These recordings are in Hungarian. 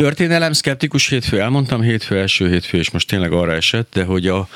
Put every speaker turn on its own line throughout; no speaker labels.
Történelem, szkeptikus hétfő, elmondtam hétfő, első hétfő, és most tényleg arra esett, de hogy a,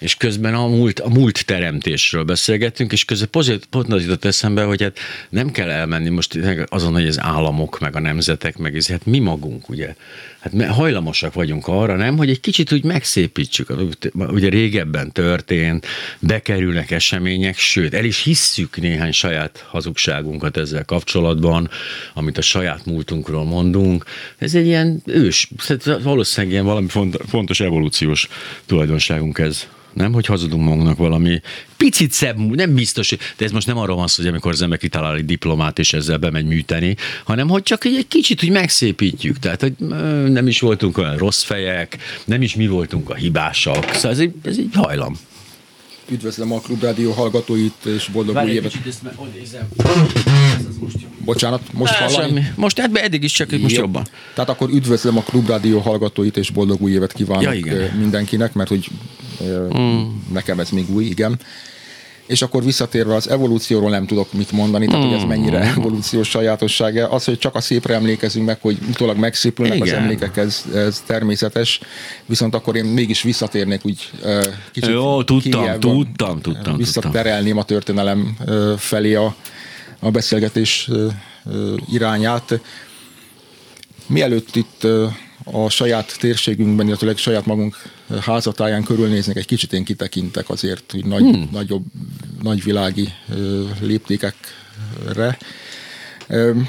és közben a múlt, a múlt teremtésről beszélgettünk, és közben pont, pont az jutott eszembe, hogy hát nem kell elmenni most azon, hogy az államok, meg a nemzetek, meg ez, hát mi magunk, ugye, hát hajlamosak vagyunk arra, nem, hogy egy kicsit úgy megszépítsük, ugye régebben történt, bekerülnek események, sőt, el is hisszük néhány saját hazugságunkat ezzel kapcsolatban, amit a saját múltunkról mondunk. Ez egy ilyen ős, valószínűleg ilyen valami fontos evolúciós tulajdonságunk ez nem, hogy hazudunk magunknak valami picit szebb, nem biztos, de ez most nem arról van szó, hogy amikor az ember kitalál egy diplomát, és ezzel bemegy műteni, hanem hogy csak egy kicsit hogy megszépítjük. Tehát, hogy nem is voltunk olyan rossz fejek, nem is mi voltunk a hibásak. Szóval ez egy, ez egy hajlam.
Üdvözlöm a Klubrádió hallgatóit, és boldog Várj új évet. Bocsánat, most
hallani? Semmi. Most hát eddig is csak, most jobban.
Tehát akkor üdvözlöm a Klubrádió hallgatóit, és boldog új évet kívánok ja, igen. mindenkinek, mert hogy mm. nekem ez még új, igen. És akkor visszatérve az evolúcióról nem tudok mit mondani, tehát hogy ez mennyire mm. evolúciós sajátossága. Az, hogy csak a szépre emlékezünk meg, hogy utólag megszépülnek Igen. az emlékek, ez, ez természetes. Viszont akkor én mégis visszatérnék úgy
kicsit Jó, tudtam, kijebb, tudtam, tudtam.
Visszaterelném a történelem felé a, a beszélgetés irányát. Mielőtt itt a saját térségünkben, illetve saját magunk házatáján körülnéznek, egy kicsit én kitekintek azért hogy nagy, hmm. nagyobb, nagyvilági léptékekre.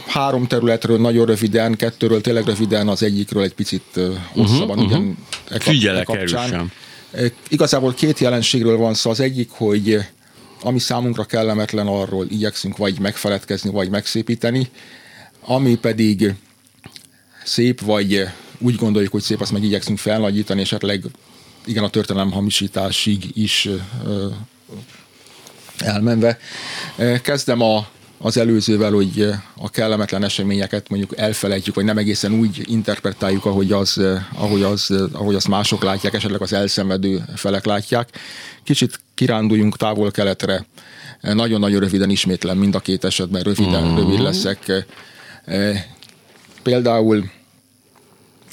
Három területről nagyon röviden, kettőről tényleg röviden, az egyikről egy picit hosszabban, uh-huh, ugyan
uh-huh. E, Figyelek e kapcsán.
Igazából két jelenségről van szó. Az egyik, hogy ami számunkra kellemetlen, arról igyekszünk vagy megfeledkezni, vagy megszépíteni, ami pedig szép, vagy úgy gondoljuk, hogy szép, azt meg igyekszünk felnagyítani, esetleg igen, a történelem hamisításig is elmenve. Kezdem a, az előzővel, hogy a kellemetlen eseményeket mondjuk elfelejtjük, vagy nem egészen úgy interpretáljuk, ahogy az, ahogy az, ahogy az mások látják, esetleg az elszenvedő felek látják. Kicsit kiránduljunk távol-keletre, nagyon-nagyon röviden ismétlen, mind a két esetben röviden, mm. rövid leszek. Például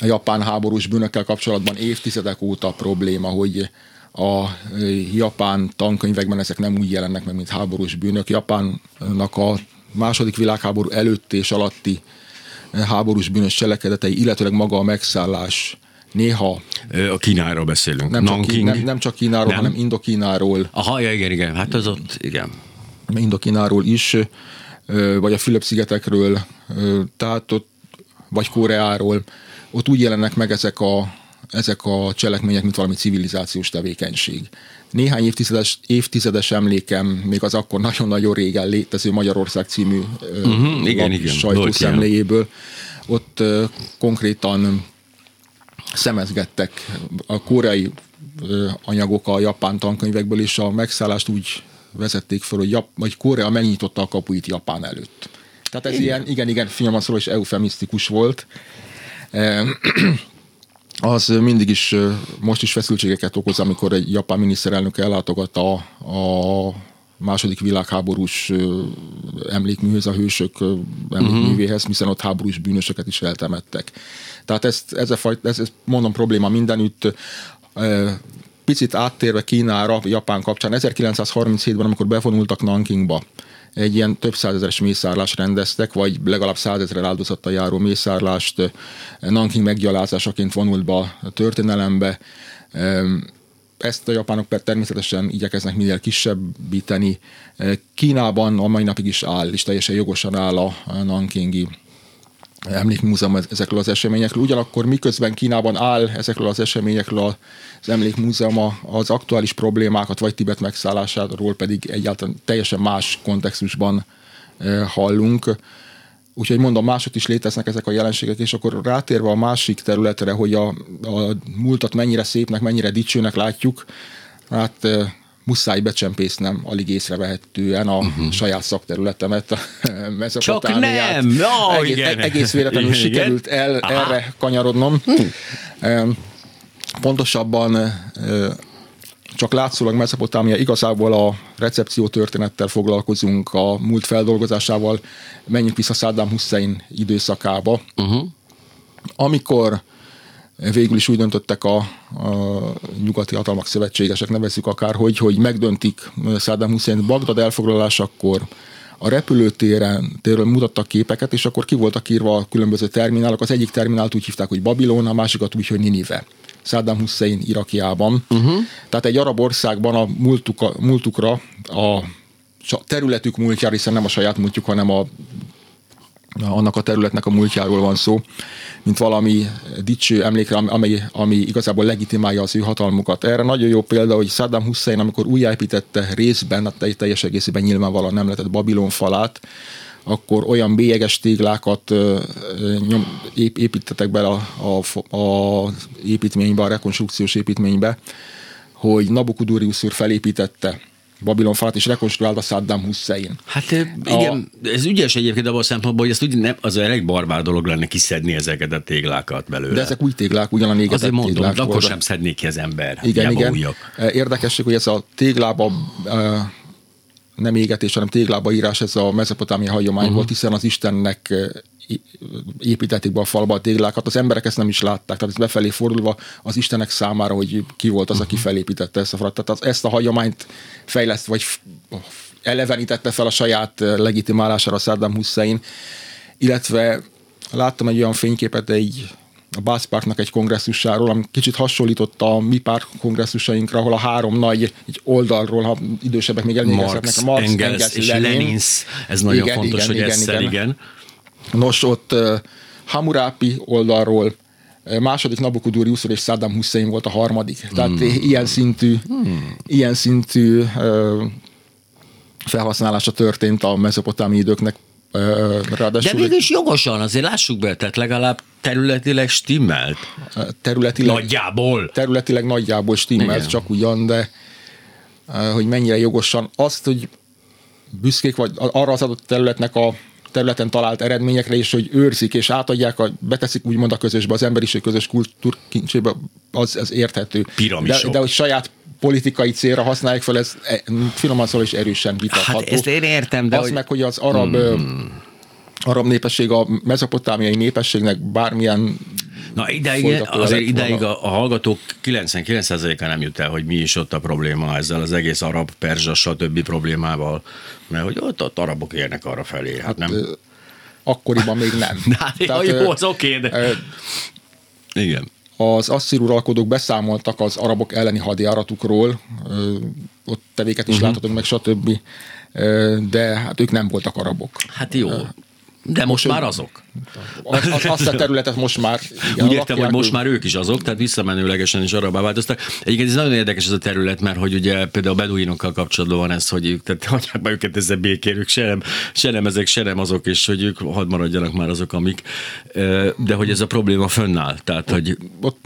a japán háborús bűnökkel kapcsolatban évtizedek óta probléma, hogy a japán tankönyvekben ezek nem úgy jelennek meg, mint háborús bűnök. Japánnak a második világháború előtti és alatti háborús bűnös cselekedetei, illetőleg maga a megszállás néha...
A Kínáról beszélünk.
Nem, csak, nem, nem csak Kínáról, nem? hanem Indokínáról.
Aha, ja, igen, igen, hát az ott, igen.
Indokínáról is, vagy a Fülöp-szigetekről, tehát ott, vagy Koreáról ott úgy jelennek meg ezek a, ezek a cselekmények, mint valami civilizációs tevékenység. Néhány évtizedes, évtizedes emlékem, még az akkor nagyon-nagyon régen létező Magyarország című uh-huh, igen, igen, sajtószemléjéből, ott uh, konkrétan szemezgettek a koreai uh, anyagok a japán tankönyvekből, és a megszállást úgy vezették fel, hogy, Jap- vagy Korea megnyitotta a kapuit Japán előtt. Tehát ez igen. ilyen, igen, igen, finoman szóló és eufemisztikus volt, az mindig is, most is feszültségeket okoz, amikor egy japán miniszterelnök ellátogatta a, a második világháborús emlékműhöz, a hősök emlékművéhez, hiszen ott háborús bűnösöket is eltemettek. Tehát ezt, ez, a fajta, ez, ez mondom probléma mindenütt. Picit áttérve Kínára, Japán kapcsán, 1937-ben, amikor bevonultak Nankingba, egy ilyen több százezeres mészárlást rendeztek, vagy legalább százezer áldozattal járó mészárlást Nanking meggyalázásaként vonult be a történelembe. Ezt a japánok természetesen igyekeznek minél kisebbíteni. Kínában a mai napig is áll, és teljesen jogosan áll a Nankingi emlékmúzeum ezekről az eseményekről. Ugyanakkor miközben Kínában áll ezekről az eseményekről az emlékmúzeum az aktuális problémákat, vagy Tibet megszállásáról pedig egyáltalán teljesen más kontextusban hallunk. Úgyhogy mondom, mások is léteznek ezek a jelenségek, és akkor rátérve a másik területre, hogy a, a múltat mennyire szépnek, mennyire dicsőnek látjuk, hát muszáj becsempésznem alig észrevehetően a uh-huh. saját szakterületemet, a
Csak nem! Oh,
egész, igen. egész véletlenül igen. sikerült el, erre kanyarodnom. Hmm. Pontosabban csak látszólag Mesopotámia igazából a recepció történettel foglalkozunk, a múlt feldolgozásával menjünk vissza Saddam Hussein időszakába. Uh-huh Amikor végül is úgy döntöttek a, a nyugati hatalmak szövetségesek, nevezzük akár, hogy, hogy megdöntik Saddam Hussein Bagdad elfoglalásakor, a repülőtéren térről mutattak képeket, és akkor ki voltak írva a különböző terminálok. Az egyik terminált úgy hívták, hogy Babilon, a másikat úgy, hogy Ninive. Saddam Hussein Irakiában. Uh-huh. Tehát egy arab országban a múltuka, múltukra, a területük múltjára, hiszen nem a saját múltjuk, hanem a annak a területnek a múltjáról van szó, mint valami dicső emlékre, ami, ami igazából legitimálja az ő hatalmukat. Erre nagyon jó példa, hogy Saddam Hussein, amikor újjáépítette részben, a teljes egészében nyilvánvalóan nem lehetett Babilon falát, akkor olyan bélyeges téglákat nyom, építettek bele a, a, a építménybe, a rekonstrukciós építménybe, hogy Nabukudurius úr felépítette Babilon falat, és rekonstruálta Saddam Hussein.
Hát igen, a, ez ügyes egyébként abban a szempontból, hogy ezt úgy nem, az elég barbár dolog lenne kiszedni ezeket a téglákat belőle.
De ezek új téglák, ugyan a égetett
Azért mondom,
téglák.
Akkor sem szednék ki az ember.
Igen, igen. Újak. Érdekesség, hogy ez a téglába nem égetés, hanem téglába írás, ez a mezopotámia hagyomány uh-huh. volt, hiszen az Istennek építették be a falba a téglákat, az emberek ezt nem is látták, tehát ez befelé fordulva az Istenek számára, hogy ki volt az, aki mhm. felépítette ezt a falat. Tehát az, ezt a hagyományt fejleszt, vagy elevenítette fel a saját legitimálására Saddam Hussein, illetve láttam egy olyan fényképet egy a Bass Parknak egy kongresszusáról, ami kicsit hasonlított a mi pár kongresszusainkra, ahol a három nagy egy oldalról, ha idősebbek még emlékezhetnek,
a Marx, Engels, Engels és Lenin. Lenins. Ez nagyon igen, fontos, igen, hogy igen, igen. igen.
Nos, ott Hammurapi oldalról második Nabukudurius és Saddam Hussein volt a harmadik. Tehát mm. ilyen szintű, mm. ilyen szintű felhasználása történt a mezopotámi időknek
Ráadásul, De mégis jogosan, azért lássuk be, tehát legalább területileg stimmelt.
Területileg,
nagyjából.
Területileg nagyjából stimmelt, Igen. csak ugyan, de hogy mennyire jogosan. Azt, hogy büszkék vagy arra az adott területnek a területen talált eredményekre, és hogy őrzik és átadják, a, beteszik úgymond a közösbe, az emberiség közös kultúrkincsébe, az, az érthető.
Piramisok.
De, de hogy saját politikai célra használják fel, ez e, finoman szól is erősen vitatható. Hát
ezt én értem, de...
Az hogy... meg, hogy az arab, hmm. arab népesség a mezopotámiai népességnek bármilyen
Na ideig, azért ideig a, a hallgatók 99%-a nem jut el, hogy mi is ott a probléma ezzel az egész arab, perzsa, stb. problémával, mert hogy ott, ott arabok érnek arra felé. Hát, hát nem.
Akkoriban még nem.
Na, Tehát, jó, az oké, okay, de... Igen
az asszír uralkodók beszámoltak az arabok elleni hadiáratukról, ott tevéket is uh-huh. láthatunk meg, stb. De hát ők nem voltak arabok.
Hát jó. De most, már azok.
Az, azt a területet most már...
Igen, Úgy értem, hogy most már ők is azok, tehát visszamenőlegesen is arra változtak. Egyébként ez nagyon érdekes ez a terület, mert hogy ugye például a beduinokkal kapcsolatban van ez, hogy ők, tehát hagyják be őket ezzel békén, ők se nem, se nem ezek, se nem azok, és hogy ők hadd maradjanak már azok, amik. De hogy ez a probléma fönnáll. Tehát, hogy...
Ott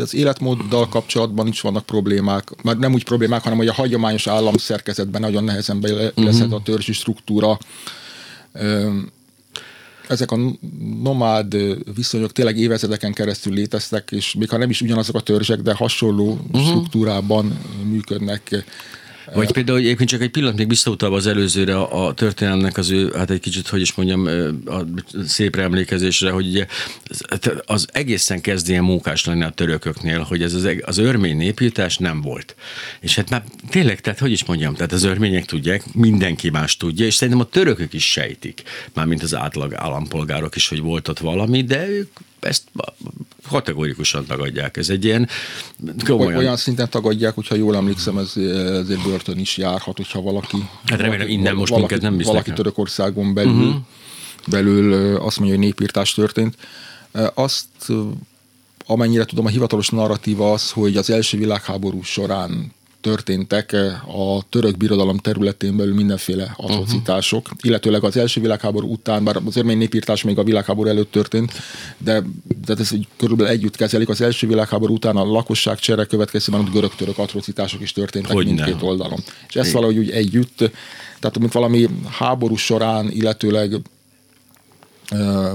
az életmóddal kapcsolatban is vannak problémák, már nem úgy problémák, hanem hogy a hagyományos állam szerkezetben nagyon nehezen beilleszed uh-huh. a törzsi struktúra ezek a nomád viszonyok tényleg évezredeken keresztül léteztek, és még ha nem is ugyanazok a törzsek, de hasonló uh-huh. struktúrában működnek.
Vagy például egyébként csak egy pillanat még visszautalva az előzőre a, a történelmnek az ő, hát egy kicsit, hogy is mondjam, a szépre emlékezésre, hogy ugye az egészen kezd ilyen mókás lenni a törököknél, hogy ez az, az örmény népírtás nem volt. És hát már tényleg, tehát hogy is mondjam, tehát az örmények tudják, mindenki más tudja, és szerintem a törökök is sejtik, mármint az átlag állampolgárok is, hogy volt ott valami, de ők ezt kategórikusan tagadják. Ez egy ilyen
komolyan... Olyan szinten tagadják, hogyha jól emlékszem, ez, ezért börtön is járhat, hogyha valaki...
Hát remélem, innen most
valaki,
nem
visznek. Valaki Törökországon belül, uh-huh. belül azt mondja, hogy népírtás történt. Azt amennyire tudom, a hivatalos narratíva az, hogy az első világháború során történtek eh, a török birodalom területén belül mindenféle atrocitások, uh-huh. illetőleg az első világháború után, bár az örmény népírtás még a világháború előtt történt, de, de ez így körülbelül együtt kezelik. Az első világháború után a lakosság csere következtében ott görög-török atrocitások is történtek hogy mindkét nem. oldalon. És ezt valahogy úgy együtt, tehát mint valami háború során, illetőleg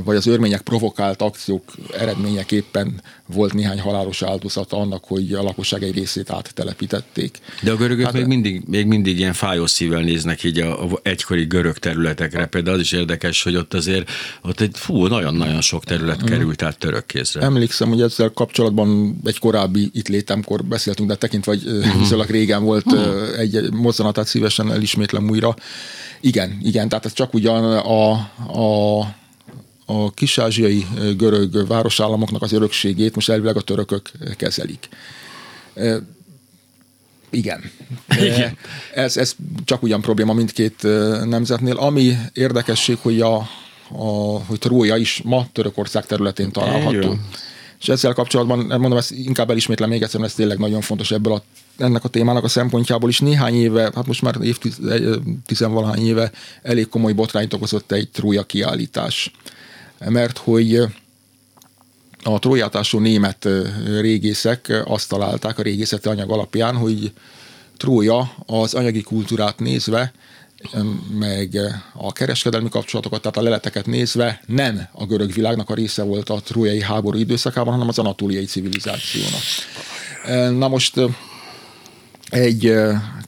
vagy az örmények provokált akciók eredményeképpen volt néhány halálos áldozata annak, hogy a lakosság egy részét áttelepítették.
De a görögök hát, még, mindig, még mindig ilyen fájós szívvel néznek így a, a egykori görög területekre. Például az is érdekes, hogy ott azért ott egy fú, nagyon-nagyon sok terület mm. került át török kézre.
Emlékszem, hogy ezzel kapcsolatban egy korábbi itt létemkor beszéltünk, de tekintve, hogy mm. viszonylag régen volt mm. egy mozzanatát szívesen elismétlem újra. Igen, igen, tehát ez csak ugyan a, a a kisázsiai görög városállamoknak az örökségét most elvileg a törökök kezelik. Igen. Igen. Ez, ez csak ugyan probléma mindkét nemzetnél. Ami érdekesség, hogy, a, a, hogy Trója is ma Törökország területén található. Igen. És ezzel kapcsolatban, mondom, ezt inkább elismétlem még egyszer, ez tényleg nagyon fontos ebből a, ennek a témának a szempontjából is. Néhány éve, hát most már évtizenvalahány éve elég komoly botrányt okozott egy Trója kiállítás mert hogy a trójátású német régészek azt találták a régészeti anyag alapján, hogy Trója az anyagi kultúrát nézve, meg a kereskedelmi kapcsolatokat, tehát a leleteket nézve nem a görög világnak a része volt a trójai háború időszakában, hanem az anatóliai civilizációnak. Na most egy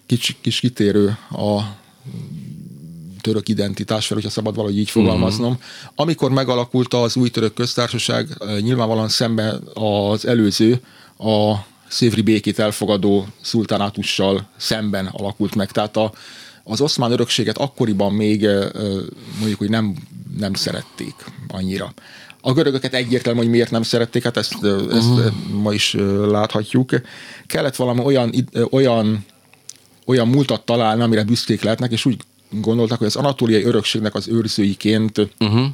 kis, kis kitérő a török identitás fel, hogyha szabad valahogy így fogalmaznom. Uh-huh. Amikor megalakult az új török köztársaság, nyilvánvalóan szemben az előző, a szévri békét elfogadó szultánátussal szemben alakult meg. Tehát a, az oszmán örökséget akkoriban még mondjuk, hogy nem, nem szerették annyira. A görögöket egyértelmű, hogy miért nem szerették, hát ezt, ezt uh-huh. ma is láthatjuk. Kellett valami olyan, olyan olyan múltat találni, amire büszkék lehetnek, és úgy gondoltak, hogy az anatóliai örökségnek az őrzőiként uh-huh.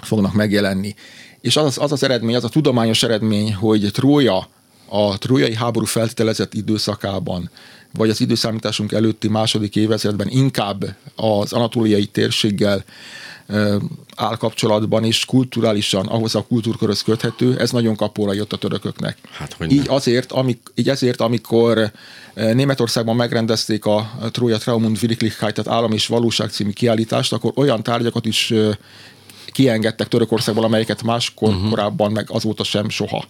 fognak megjelenni. És az, az az eredmény, az a tudományos eredmény, hogy Trója a trójai háború feltételezett időszakában, vagy az időszámításunk előtti második évezredben inkább az anatóliai térséggel áll kapcsolatban, és kulturálisan ahhoz a kultúrkörhöz köthető, ez nagyon kapóra jött a törököknek. Hát, hogy így, azért, amik, így ezért, amikor Németországban megrendezték a Trója Traumund Wirklichkeit, tehát állam és valóság című kiállítást, akkor olyan tárgyakat is kiengedtek Törökországból, amelyeket máskor uh-huh. korábban, meg azóta sem soha.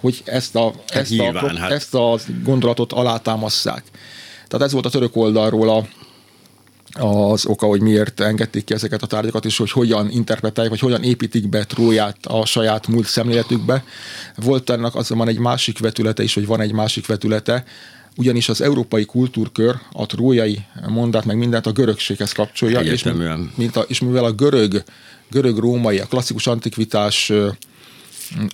Hogy ezt a, hát ezt, nyilván, a, hát. ezt a gondolatot alátámasszák. Tehát ez volt a török oldalról a, az oka, hogy miért engedték ki ezeket a tárgyakat, és hogy hogyan interpretálják, vagy hogyan építik be Tróját a saját múlt szemléletükbe. Volt ennek azonban egy másik vetülete is, hogy van egy másik vetülete, ugyanis az európai kultúrkör a trójai mondát, meg mindent a görögséghez kapcsolja, és, mint a, és mivel a görög, görög-római, a klasszikus antikvitás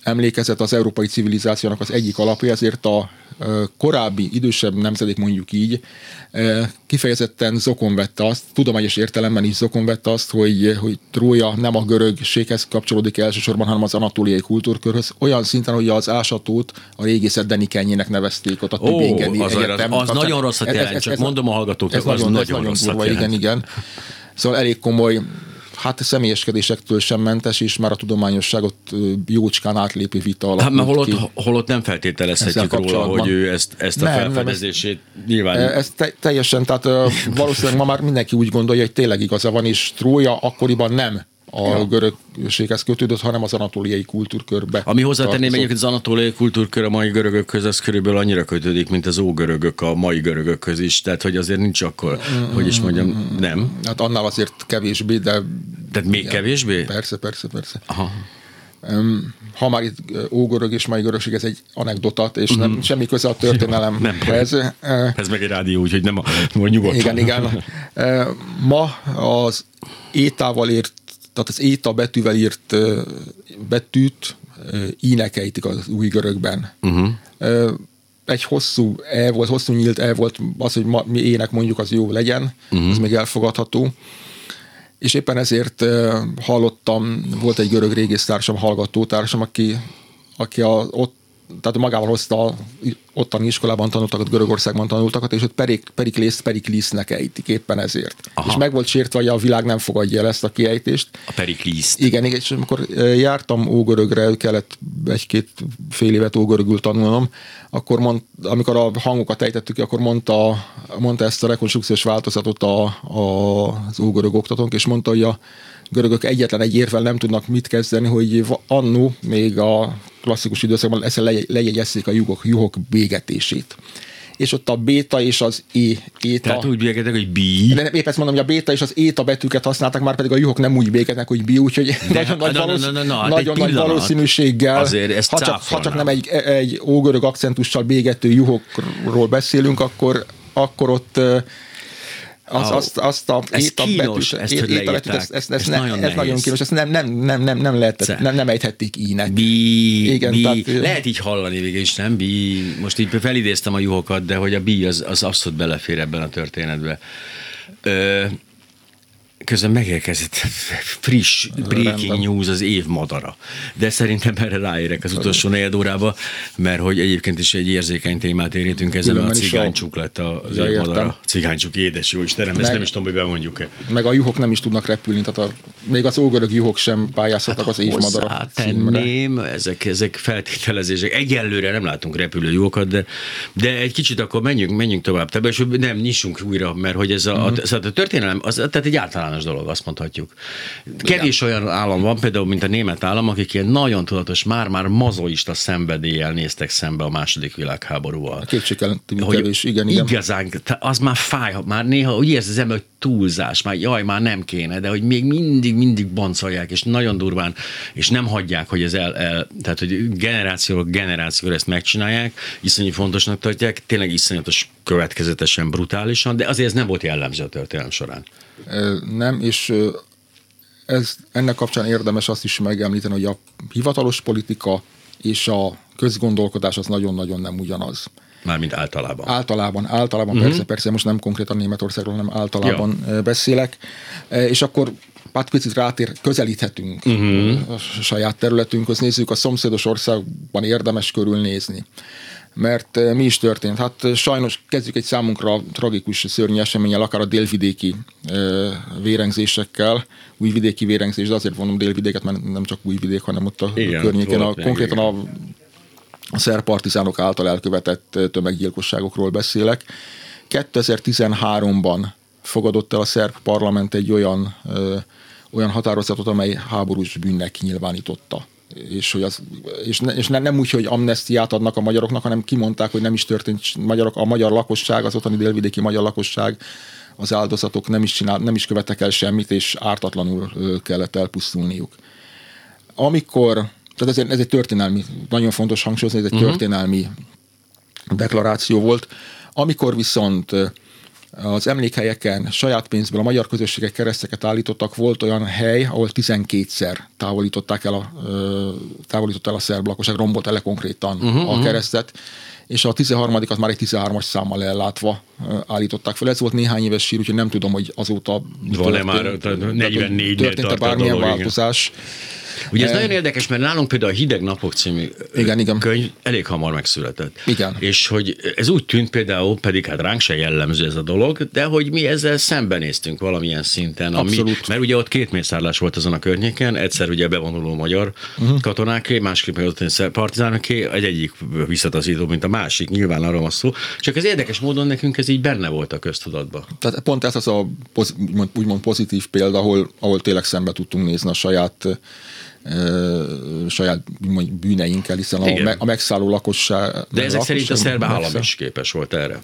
emlékezet az európai civilizációnak az egyik alapja, ezért a korábbi, idősebb nemzedék mondjuk így, kifejezetten zokon vette azt, tudományos értelemben is zokon vette azt, hogy, hogy Trója nem a görögséghez kapcsolódik elsősorban, hanem az anatóliai kultúrkörhöz, olyan szinten, hogy az ásatót a régészet Denikenyének nevezték ott a Tübingeni
az, egyetem. Az, az nagyon rosszat jelent, ez, ez, csak ez, mondom a hallgatóknak,
az nagyon, nagyon, nagyon durva, igen, igen. Szóval elég komoly hát személyeskedésektől sem mentes, és már a tudományosságot jócskán átlépi vita alatt.
Hát mert holott, holott nem feltételezhetjük róla, hogy ő ezt, ezt a nem, felfedezését nem, nyilván...
Ez te, teljesen, tehát valószínűleg ma már mindenki úgy gondolja, hogy tényleg igaza van, és Trója akkoriban nem a ja. görögséghez kötődött, hanem az anatóliai kultúrkörbe.
Ami hozzátenném egyébként az anatóliai kultúrkör a mai görögökhöz, az körülbelül annyira kötődik, mint az ógörögök a mai görögökhöz is, tehát hogy azért nincs akkor, mm, hogy is mondjam, nem.
Hát annál azért kevésbé, de...
Tehát még igen, kevésbé?
Persze, persze, persze. Aha. Ha már itt ógörög és mai görögség, ez egy anekdotat, és nem, mm. semmi köze a történelemhez.
nem, ez meg egy rádió, úgyhogy nem a, nyugodtan.
Igen, igen. Ma az étával ért tehát az éta betűvel írt betűt ínek ejtik az új görögben. Uh-huh. Egy hosszú E volt, hosszú nyílt E volt, az, hogy ma, mi ének mondjuk, az jó legyen, uh-huh. az még elfogadható. És éppen ezért hallottam, volt egy görög régésztársam, hallgatótársam, aki, aki a, ott tehát magával hozta a ottani iskolában tanultakat, Görögországban tanultakat, és ott perik, periklészt periklisznek ejtik éppen ezért. Aha. És meg volt sértve, hogy a világ nem fogadja el ezt a kiejtést.
A perikliszt.
Igen, igen, és amikor jártam ógörögre, kellett egy-két fél évet ógörögül tanulnom, akkor mond, amikor a hangokat ejtettük akkor mondta, mondta ezt a rekonstrukciós változatot a, a, az ógörög oktatónk, és mondta, hogy a görögök egyetlen egy érvel nem tudnak mit kezdeni, hogy annó még a klasszikus időszakban ezt lejegyezzék a juhok, juhok bégetését és ott a béta és az é, éta.
Tehát úgy bégetek, hogy bi.
De épp ezt mondom, hogy a béta és az éta betűket használtak, már pedig a juhok nem úgy bégetnek, hogy bi, úgyhogy de, nagyon, nagy, valósz, na, na, na, na, nagyon nagy valószínűséggel,
azért ezt
ha, csak, ha csak nem egy, egy ógörög akcentussal bégető juhokról beszélünk, akkor, akkor ott az, azt, azt a
ez kínos, betűt, ezt, hogy
ezt, ezt, ezt, ez, ne, nagyon ez nagyon kínos, ezt nem, nem, nem, nem, nem, lehetett, nem, nem ejthették ínek.
Bí, Igen, bí. Tehát, lehet így hallani végül is, nem? Bí. Most így felidéztem a juhokat, de hogy a bí az, az abszolút belefér ebben a történetbe. Ö, közben megérkezett friss breaking news az év madara. De szerintem erre ráérek az utolsó negyed órába, mert hogy egyébként is egy érzékeny témát érítünk ezen, a cigánycsuk lett az ja, év madara. Cigánycsuk édes jó Istenem, meg, ezt nem is tudom, hogy bemondjuk-e.
Meg a juhok nem is tudnak repülni, tehát a, még az ógörög juhok sem pályázhatnak hát az év madara
tenném, ezek, ezek feltételezések. Egyelőre nem látunk repülő juhokat, de, de egy kicsit akkor menjünk, menjünk tovább. Tehát, és nem, nyissunk újra, mert hogy ez a, uh-huh. a, a, a történelem, az, tehát egy általán általános dolog, azt mondhatjuk. Kevés Igen. olyan állam van, például, mint a német állam, akik ilyen nagyon tudatos, már-már mazoista szenvedéllyel néztek szembe a második világháborúval.
Kétségtelen kevés, igen, igen.
Igazán, az már fáj, már néha úgy érzi az ember, hogy túlzás, már jaj, már nem kéne, de hogy még mindig, mindig boncolják, és nagyon durván, és nem hagyják, hogy ez el, el tehát hogy generációról generációra ezt megcsinálják, iszonyú fontosnak tartják, tényleg iszonyatos következetesen, brutálisan, de azért ez nem volt jellemző a történelem során.
Nem, és ez, ennek kapcsán érdemes azt is megemlíteni, hogy a hivatalos politika és a közgondolkodás az nagyon-nagyon nem ugyanaz.
Mármint általában.
Általában, általában, uh-huh. persze, persze, most nem konkrétan Németországról, hanem általában ja. beszélek. És akkor hát picit rátér, közelíthetünk uh-huh. a saját területünkhöz, nézzük, a szomszédos országban érdemes körülnézni mert eh, mi is történt? Hát eh, sajnos kezdjük egy számunkra tragikus, szörnyű eseményel, akár a délvidéki eh, vérengzésekkel, újvidéki vérengzés, de azért mondom délvidéket, mert nem csak újvidék, hanem ott a Igen, környéken, a, konkrétan a, a szerb partizánok által elkövetett tömeggyilkosságokról beszélek. 2013-ban fogadott el a szerb parlament egy olyan, ö, olyan határozatot, amely háborús bűnnek nyilvánította és, hogy az, és, ne, és ne, nem úgy, hogy amnestiát adnak a magyaroknak, hanem kimondták, hogy nem is történt magyarok, a magyar lakosság, az ottani délvidéki magyar lakosság, az áldozatok nem is, csinál, nem is követek el semmit, és ártatlanul kellett elpusztulniuk. Amikor, tehát ez egy, ez egy történelmi, nagyon fontos hangsúlyozni, ez egy uh-huh. történelmi deklaráció volt, amikor viszont az emlékhelyeken saját pénzből a magyar közösségek kereszteket állítottak, volt olyan hely, ahol 12-szer távolították el a, távolított el a szerb lakosság, rombolt el konkrétan uh-huh, a keresztet, és a 13-at már egy 13-as számmal ellátva állították fel. Ez volt néhány éves sír, úgyhogy nem tudom, hogy azóta
van-e már 44
történt-e bármilyen dolog, változás. Igen.
Ugye ez e... nagyon érdekes, mert nálunk például a Hideg Napok című igen, igen. könyv elég hamar megszületett.
Igen.
És hogy ez úgy tűnt például, pedig hát ránk se jellemző ez a dolog, de hogy mi ezzel szembenéztünk valamilyen szinten. Ami, Abszolút. Mert ugye ott két mészárlás volt azon a környéken, egyszer ugye bevonuló magyar uh-huh. katonáké, másképp meg ott partizánoké, egy egyik visszataszító, mint a másik, nyilván arról van szó. Csak az érdekes módon nekünk ez így benne volt a köztudatban.
Tehát pont ez az a úgymond pozitív példa, ahol, ahol tényleg szembe tudtunk nézni a saját saját bűneinkkel, hiszen a, a megszálló lakosság...
De ezek szerint a szerb állam is képes volt erre.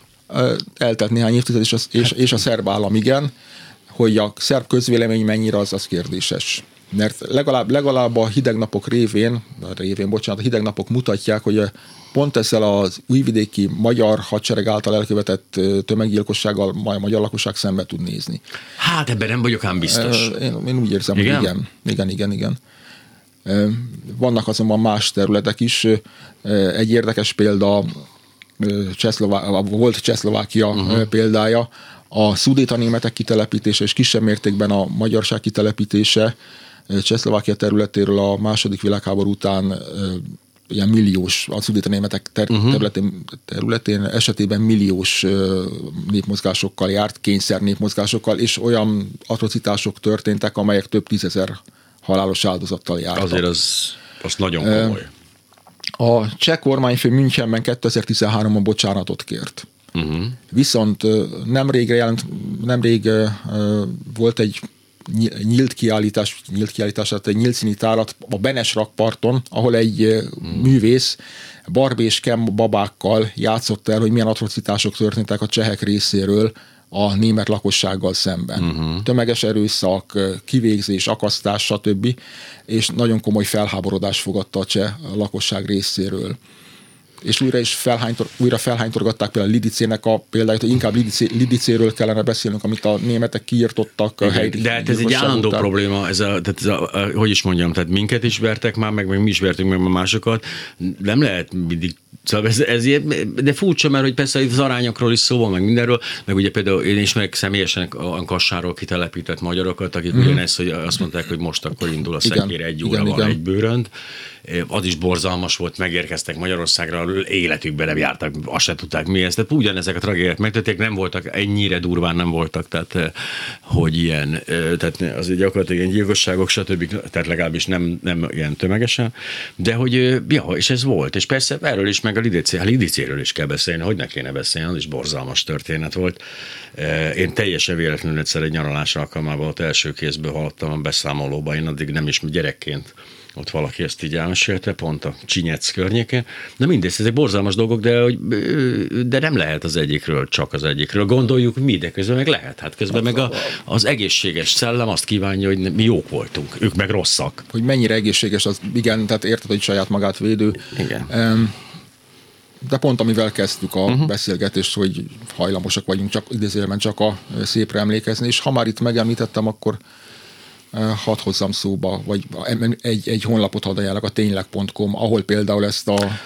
Eltelt néhány évtized, és, az, és, és a szerb állam igen, hogy a szerb közvélemény mennyire az, az kérdéses. Mert legalább, legalább a hideg napok révén, révén, bocsánat, a hideg napok mutatják, hogy pont ezzel az újvidéki magyar hadsereg által elkövetett tömeggyilkossággal a magyar lakosság szembe tud nézni.
Hát ebben nem vagyok ám biztos.
Én, én úgy érzem, igen? hogy igen. Igen, igen, igen. Vannak azonban más területek is. Egy érdekes példa Csehszlová- volt Csehszlovákia uh-huh. példája, a szudéta németek kitelepítése és kisebb mértékben a magyarság kitelepítése Csehszlovákia területéről a második világháború után ilyen milliós, a szudéta németek ter- uh-huh. területén, területén esetében milliós népmozgásokkal járt, kényszer népmozgásokkal, és olyan atrocitások történtek, amelyek több tízezer halálos áldozattal jártak.
Azért az, az nagyon komoly.
A cseh kormányfő Münchenben 2013-ban bocsánatot kért. Uh-huh. Viszont nemrég, jelent, nemrég volt egy nyílt kiállítás, nyílt kiállítás, tehát egy nyílt színi tárat a Benes rakparton, ahol egy hmm. művész Barb és Kem babákkal játszott el, hogy milyen atrocitások történtek a csehek részéről a német lakossággal szemben. Uh-huh. Tömeges erőszak, kivégzés, akasztás, stb. És nagyon komoly felháborodás fogadta a cseh lakosság részéről és újra is felhánytor, újra felhánytorgatták például Lidicének a példáját, hogy inkább Lidicé, Lidicéről kellene beszélnünk, amit a németek kiirtottak a helyi.
De hát ez egy állandó után. probléma, ez a, tehát ez a, a, hogy is mondjam, tehát minket is vertek már, meg, meg mi is vertünk meg másokat. Nem lehet mindig Szóval ez, ez ilyen, de furcsa, mert hogy persze az arányokról is szó van, meg mindenről, meg ugye például én ismerek személyesen a Kassáról kitelepített magyarokat, akik mm-hmm. ugyanezt, hogy azt mondták, hogy most akkor indul a szekér egy órával egy bőrönt, az is borzalmas volt, megérkeztek Magyarországra, életükben nem jártak, azt se tudták mi ez. Tehát ugyanezek a tragédiák megtörténtek, nem voltak, ennyire durván nem voltak, tehát eh, hogy ilyen, eh, tehát az gyakorlatilag ilyen gyilkosságok, stb. Tehát legalábbis nem, nem ilyen tömegesen, de hogy, eh, ja, és ez volt, és persze erről is, meg a Lidicé, hát Lidicéről is kell beszélni, hogy ne kéne beszélni, az is borzalmas történet volt. Én teljesen véletlenül egyszer egy nyaralás alkalmával ott első kézből hallottam a beszámolóba, én addig nem is gyerekként ott valaki ezt így elmesélte, pont a Csinyec környékén. Na mindegy, ezek borzalmas dolgok, de, hogy, de nem lehet az egyikről, csak az egyikről. Gondoljuk mi, de közben meg lehet. Hát közben meg a, az egészséges szellem azt kívánja, hogy mi jók voltunk, ők meg rosszak.
Hogy mennyire egészséges, az igen, tehát érted, hogy saját magát védő.
Igen.
Um, de pont amivel kezdtük a uh-huh. beszélgetést, hogy hajlamosak vagyunk csak idézőjelben csak a szépre emlékezni, és ha már itt megemlítettem, akkor hadd hozzam szóba, vagy egy, egy honlapot hadd ajánlak, a tényleg.com, ahol például ezt a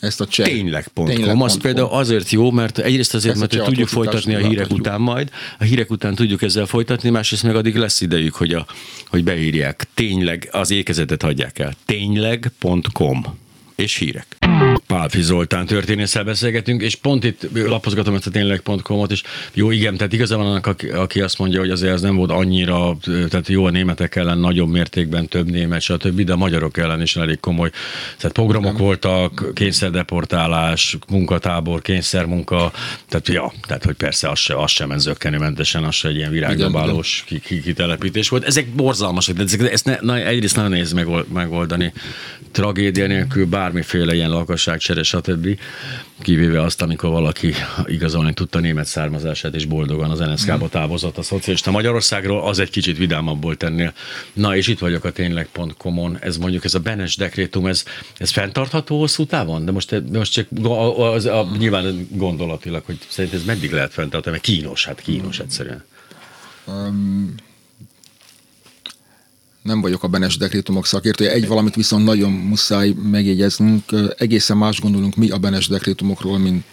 ezt a
cseh. Tényleg.com. Tényleg. Az például azért jó, mert egyrészt azért, mert tudjuk folytatni a hírek tudjuk. után majd, a hírek után tudjuk ezzel folytatni, másrészt meg addig lesz idejük, hogy, a, hogy beírják. Tényleg az ékezetet hagyják el. Tényleg.com és hírek. Pálfi Zoltán történésszel beszélgetünk, és pont itt lapozgatom ezt a tényleg.com-ot, és jó, igen, tehát igazán annak, aki, azt mondja, hogy azért ez nem volt annyira, tehát jó a németek ellen nagyobb mértékben több német, stb., de a magyarok ellen is elég komoly. Tehát programok igen. voltak, kényszerdeportálás, munkatábor, kényszermunka, tehát ja, tehát hogy persze az, se, az sem zöggenőmentesen, az se egy ilyen virágdobálós kitelepítés volt. Ezek borzalmasak, de ezek, ezt ne, na, egyrészt nagyon nehéz megoldani. Tragédia nélkül bármiféle ilyen lakosságcsere, stb. Kivéve azt, amikor valaki igazolni tudta német származását, és boldogan az NSZK-ba távozott a szocialista Magyarországról, az egy kicsit vidámabb volt ennél. Na, és itt vagyok a tényleg.com-on. Ez mondjuk ez a Benes dekrétum, ez, ez fenntartható hosszú távon? De most, most csak az, a, nyilván gondolatilag, hogy szerint ez meddig lehet fenntartani, mert kínos, hát kínos egyszerűen. Um,
nem vagyok a Benes dekrétumok szakértője. Egy valamit viszont nagyon muszáj megjegyeznünk. Egészen más gondolunk mi a Benes dekrétumokról, mint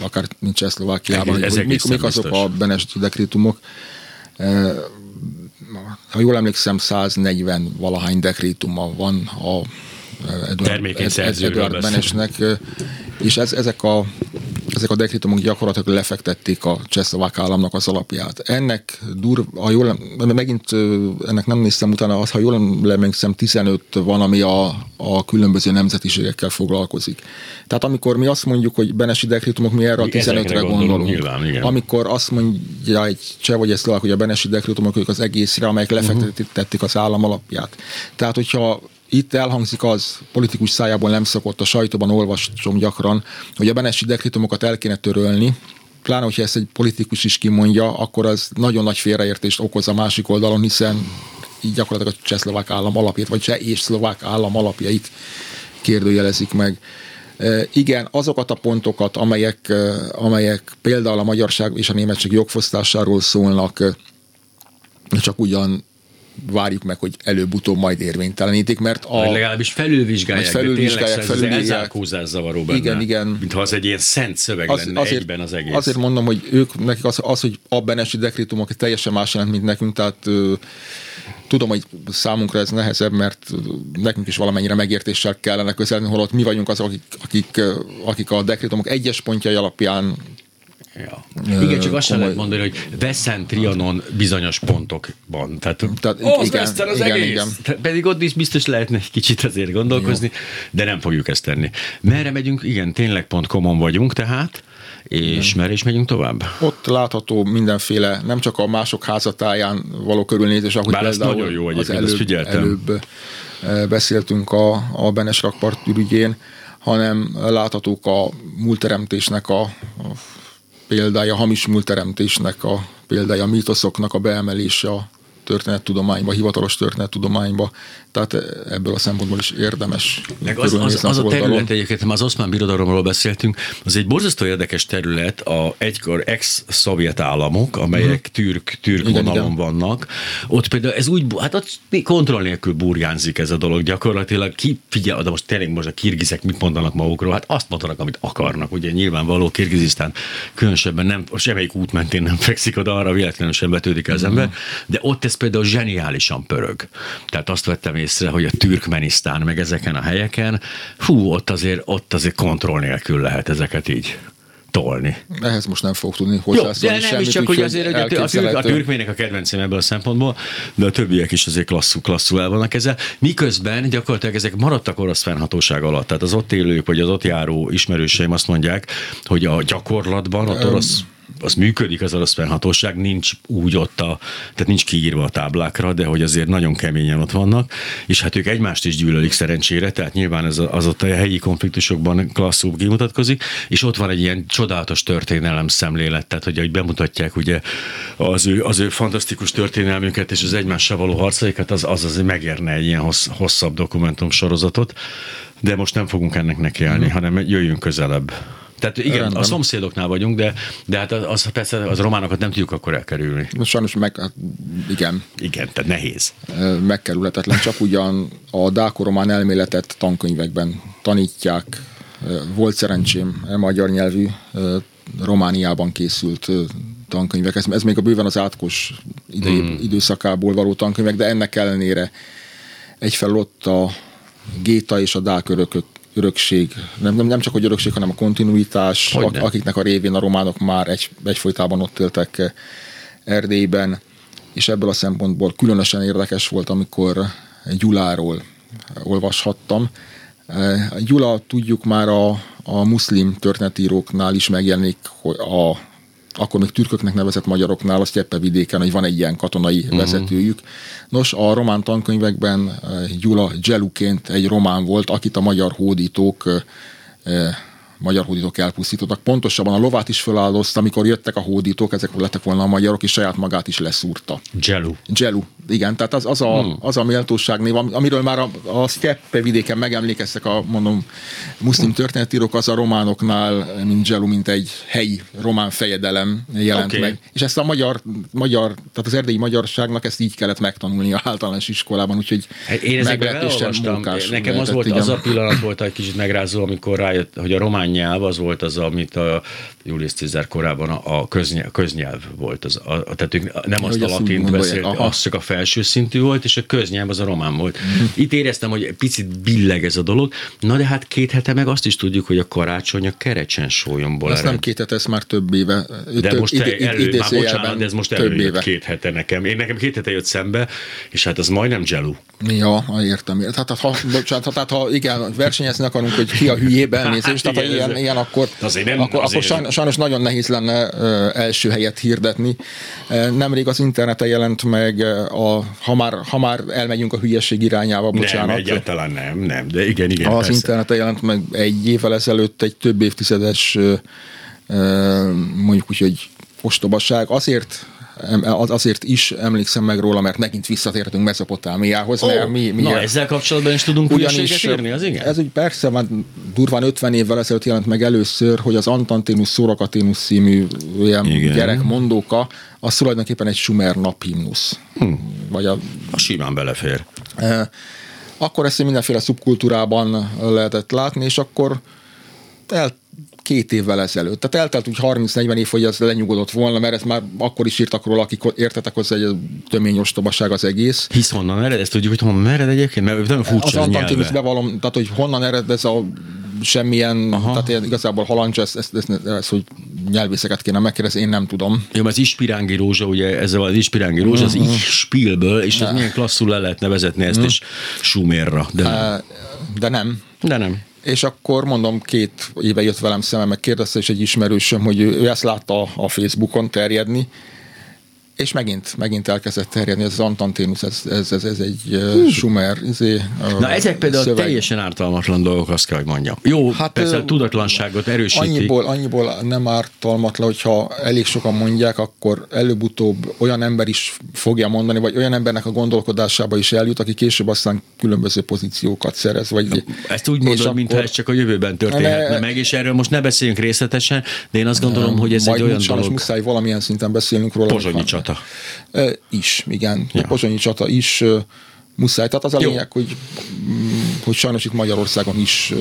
akár mint Csehszlovákiában. Ez hogy mik, mik azok a Benes dekrétumok. Ha jól emlékszem, 140 valahány dekrétuma van a Edward, Edward Benesnek, és ez, ezek a ezek a dekrétumok gyakorlatilag lefektették a csehszlovák államnak az alapját. Ennek dur, ha jól, megint ennek nem néztem utána, az, ha jól emlékszem, 15 van, ami a, a különböző nemzetiségekkel foglalkozik. Tehát amikor mi azt mondjuk, hogy Benesi dekrétumok, mi erre a 15-re gondolunk. Nyilván, igen. Amikor azt mondja egy cseh vagy egy szlovák, hogy a Benesi dekrétumok ők az egészre, amelyek lefektették az állam alapját. Tehát, hogyha itt elhangzik az, politikus szájából nem szokott, a sajtóban olvasom gyakran, hogy a Benesi dekrétumokat el kéne törölni, pláne, hogyha ezt egy politikus is kimondja, akkor az nagyon nagy félreértést okoz a másik oldalon, hiszen így gyakorlatilag a csehszlovák állam alapját, vagy cseh és szlovák állam alapjait kérdőjelezik meg. E, igen, azokat a pontokat, amelyek, e, amelyek például a magyarság és a németség jogfosztásáról szólnak, e, csak ugyan várjuk meg, hogy előbb-utóbb majd érvénytelenítik, mert
a... Vagy legalábbis felülvizsgálják,
felülvizsgálják,
felülvizsgálják. Ez zavaró benne.
Igen, igen.
Mintha az egy ilyen szent szöveg az, lenne azért, egyben az egész.
Azért mondom, hogy ők, nekik az, az hogy a Benesi dekrétumok teljesen más jelent, mint nekünk, tehát ö, tudom, hogy számunkra ez nehezebb, mert nekünk is valamennyire megértéssel kellene közelni, holott mi vagyunk azok, akik, akik, akik a dekrétumok egyes pontjai alapján
Ja. Igen, csak azt sem lehet mondani, hogy Veszent Trianon bizonyos pontokban. Tehát, Tehát ó, igen, az igen, egész. Igen. Pedig ott is biztos lehetne egy kicsit azért gondolkozni, Jó. de nem fogjuk ezt tenni. Merre megyünk? Igen, tényleg pont komon vagyunk tehát. És merre is megyünk tovább?
Ott látható mindenféle, nem csak a mások házatáján való körülnézés, ahogy
Bár például nagyon jó az előbb,
előbb beszéltünk a, a Benes rakpart ürügyén, hanem láthatók a múlteremtésnek a, a példája, hamis múlteremtésnek a példája, a mítoszoknak a beemelése a történettudományba, hivatalos történettudományba, tehát ebből a szempontból is érdemes.
Meg az, az, az a terület egyébként, ha az oszmán birodalomról beszéltünk, az egy borzasztó érdekes terület, a egykor ex-szovjet államok, amelyek hmm. türk, türk igen, vonalon igen. vannak. Ott például ez úgy, hát ott kontroll nélkül burjánzik ez a dolog gyakorlatilag. Ki figyel, de most tényleg most a kirgizek mit mondanak magukról? Hát azt mondanak, amit akarnak. Ugye nyilvánvaló Kirgizisztán különösebben nem, semmelyik út mentén nem fekszik oda, arra véletlenül sem betődik az hmm. ember, de ott ez például zseniálisan pörög. Tehát azt vettem észre, hogy a Türkmenisztán meg ezeken a helyeken, hú, ott azért, ott azért kontroll nélkül lehet ezeket így tolni.
Ehhez most nem fog tudni
hozzászólni Jó, de nem is csak, hogy azért hogy a, türk, a türkmének a kedvencem ebből a szempontból, de a többiek is azért klasszul, klasszul el vannak ezzel. Miközben gyakorlatilag ezek maradtak orosz fennhatóság alatt. Tehát az ott élők, vagy az ott járó ismerőseim azt mondják, hogy a gyakorlatban ott orosz az működik az orosz fennhatóság, nincs úgy ott a, tehát nincs kiírva a táblákra, de hogy azért nagyon keményen ott vannak, és hát ők egymást is gyűlölik szerencsére, tehát nyilván ez az ott a helyi konfliktusokban klasszul kimutatkozik, és ott van egy ilyen csodálatos történelem szemlélet, tehát hogy ahogy bemutatják ugye az ő, az ő fantasztikus történelmüket és az egymással való harcaikat, az, az azért megérne egy ilyen hossz, hosszabb dokumentum sorozatot, de most nem fogunk ennek nekiállni, mm. hanem jöjjünk közelebb. Tehát igen, Rendben. a szomszédoknál vagyunk, de, de hát az, persze az románokat nem tudjuk akkor elkerülni.
Sajnos meg, hát igen.
Igen, tehát nehéz.
Megkerülhetetlen, csak ugyan a dáko-román elméletet tankönyvekben tanítják. Volt szerencsém magyar nyelvű Romániában készült tankönyvek. Ez, ez még a bőven az átkos idei, hmm. időszakából való tankönyvek, de ennek ellenére egyfelől ott a Géta és a Dák örökség, nem, nem, nem csak hogy örökség, hanem a kontinuitás, a, akiknek a révén a románok már egy, egyfolytában ott éltek eh, Erdélyben, és ebből a szempontból különösen érdekes volt, amikor Gyuláról olvashattam. Eh, Gyula tudjuk már a, a muszlim történetíróknál is megjelenik, a akkor még türköknek nevezett magyaroknál a Sztyeppe vidéken, hogy van egy ilyen katonai uh-huh. vezetőjük. Nos, a román tankönyvekben eh, Gyula Geluként egy román volt, akit a magyar hódítók eh, eh, magyar hódítók elpusztítottak. Pontosabban a lovát is feláldozta, amikor jöttek a hódítók, ezek lettek volna a magyarok, és saját magát is leszúrta.
Gelu.
Gelu, igen, tehát az, az, a, hmm. az a méltóságnév, amiről már a, a Sztyeppe vidéken megemlékeztek a, mondom, muszlim történetírók, az a románoknál, mint Gelu, mint egy helyi román fejedelem jelent okay. meg. És ezt a magyar, magyar, tehát az erdélyi magyarságnak ezt így kellett megtanulni a általános iskolában, úgyhogy
hát Én ezekben Nekem az volt, igen. az a pillanat volt egy kicsit megrázó, amikor rájött, hogy a román nyelv az volt az, amit a Julius Caesar korában a köznyelv, köznyelv volt. Az, a, tehát ők nem azt a latint beszélt, az csak a felső szintű volt, és a köznyelv az a román volt. Itt éreztem, hogy picit billeg ez a dolog, na de hát két hete meg azt is tudjuk, hogy a karácsony a kerecsen sólyomból
Ez nem két hete, ez már több éve.
De több, most ide, elő, már bocsánat, de ez most éve. két hete nekem. Én nekem két hete jött szembe, és hát az majdnem gelu.
Ja, értem. Tehát ha, bocsánat, tehát ha igen, versenyezni akarunk, hogy ki a elnézést, hát, tehát ha ilyen, ilyen, akkor, azért nem, akkor, azért akkor sajnos, sajnos nagyon nehéz lenne első helyet hirdetni. Nemrég az interneten jelent meg, a, ha, már, ha már elmegyünk a hülyeség irányába, bocsánat. Nem,
egyáltalán nem, nem, de igen, igen.
Az persze. interneten jelent meg egy évvel ezelőtt egy több évtizedes mondjuk úgy, hogy ostobaság. Azért azért is emlékszem meg róla, mert megint visszatértünk Mezopotámiához. Oh, mert mi, mi
na, a... ezzel kapcsolatban is tudunk ugyanis érni, az igen?
Ez úgy persze, már durván 50 évvel ezelőtt jelent meg először, hogy az Antantinus Szorakatinus című olyan igen. gyerek mondóka, az tulajdonképpen egy sumer naphimnusz. Hm.
Vagy a... a simán belefér.
Akkor ezt mindenféle szubkultúrában lehetett látni, és akkor el két évvel ezelőtt. Tehát eltelt úgy 30-40 év, hogy ez lenyugodott volna, mert ezt már akkor is írtak róla, akik értetek hozzá, hogy tömény ostobaság az egész.
Hisz honnan ered? Ezt tudjuk, hogy honnan ered egyébként? Mert nem furcsa
az Antantinus bevallom, tehát hogy honnan ered ez a semmilyen, Aha. tehát ilyen, igazából halancs, ezt, ezt, ezt, ezt, hogy nyelvészeket kéne megkérdezni, én nem tudom.
Jó, az Ispirángi rózsa, ugye ez az Ispirángi rózsa, az uh-huh. Ispilből, és ez milyen klasszul le lehetne vezetni ezt uh-huh. is Sumérra.
De, de nem.
De nem.
És akkor mondom, két éve jött velem szemem, meg kérdezte is egy ismerősöm, hogy ő ezt látta a Facebookon terjedni, és megint, megint elkezdett terjedni, ez az Antanténusz, ez, ez, ez, ez egy uh, Sumer izé,
Na ezek például szöveg. teljesen ártalmatlan dolgok, azt kell, hogy mondjam. Jó, hát, persze a tudatlanságot erősíti.
Annyiból, annyiból nem ártalmatlan, hogyha elég sokan mondják, akkor előbb-utóbb olyan ember is fogja mondani, vagy olyan embernek a gondolkodásába is eljut, aki később aztán különböző pozíciókat szerez. Vagy, Na,
ezt úgy mondod, mintha ez csak a jövőben történhetne ne, meg, és erről most ne beszéljünk részletesen, de én azt gondolom, hogy ez egy olyan dolog.
muszáj valamilyen szinten beszélnünk róla.
Pozsonyi csata.
Is, igen. Ja. A pozsonyi csata is muszáj. Tehát az a lényeg, hogy, mm, hogy sajnos itt Magyarországon is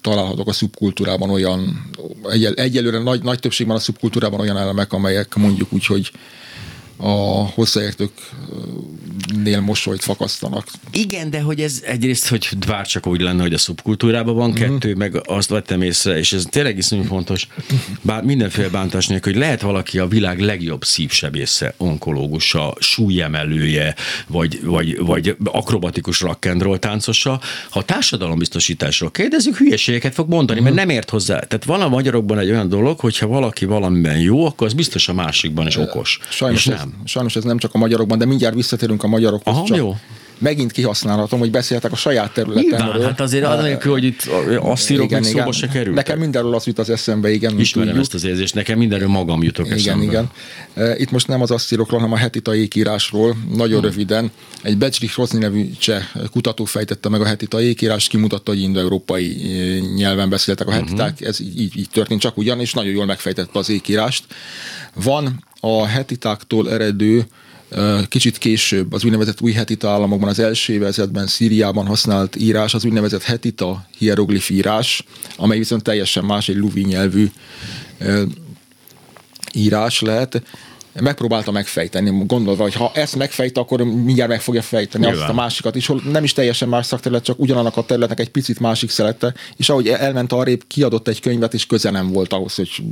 találhatók a szubkultúrában olyan, egyel, egyelőre nagy, nagy többségben a szubkultúrában olyan elemek, amelyek mondjuk úgy, hogy a hozzáértőknél mosolyt fakasztanak.
Igen, de hogy ez egyrészt, hogy bár csak úgy lenne, hogy a szubkultúrában van, uh-huh. kettő, meg azt vettem észre, és ez tényleg iszonyú fontos, bár mindenféle bántás nélkül, hogy lehet valaki a világ legjobb szívsebésze, onkológusa, súlyemelője, vagy, vagy, vagy akrobatikus rock'n'roll táncosa, ha társadalombiztosításról kérdezzük, hülyeségeket fog mondani, uh-huh. mert nem ért hozzá. Tehát van a magyarokban egy olyan dolog, hogyha valaki valamiben jó, akkor az biztos a másikban is okos.
Sajnos és nem sajnos ez nem csak a magyarokban, de mindjárt visszatérünk a magyarokhoz. Aha, csak jó megint kihasználhatom, hogy beszéltek a saját területemről. Nyilván,
hát azért anélkül, hogy itt azt írok, igen, szóba se kerül.
Nekem mindenről az jut az eszembe, igen.
Ismerem tudjuk. ezt az érzést, nekem mindenről magam jutok
igen,
eszembe.
Igen, Itt most nem az asszírokról, hanem a hetita ékírásról. Nagyon hmm. röviden. Egy Becslich Rosny nevű cseh kutató fejtette meg a hetita ékírást, kimutatta, hogy indoeurópai nyelven beszéltek a hetiták. Hmm. Ez így, így történt csak ugyan, és nagyon jól megfejtette az ékírást. Van a hetitáktól eredő Kicsit később az úgynevezett új hetita államokban, az első évezetben Szíriában használt írás, az úgynevezett hetita hieroglif írás, amely viszont teljesen más, egy luvi nyelvű írás lehet megpróbálta megfejteni, gondolva, hogy ha ezt megfejt, akkor mindjárt meg fogja fejteni Nyilván. azt a másikat is, hol nem is teljesen más szakterület, csak ugyanannak a területnek egy picit másik szelette, és ahogy elment arrébb, kiadott egy könyvet, és köze nem volt ahhoz, hogy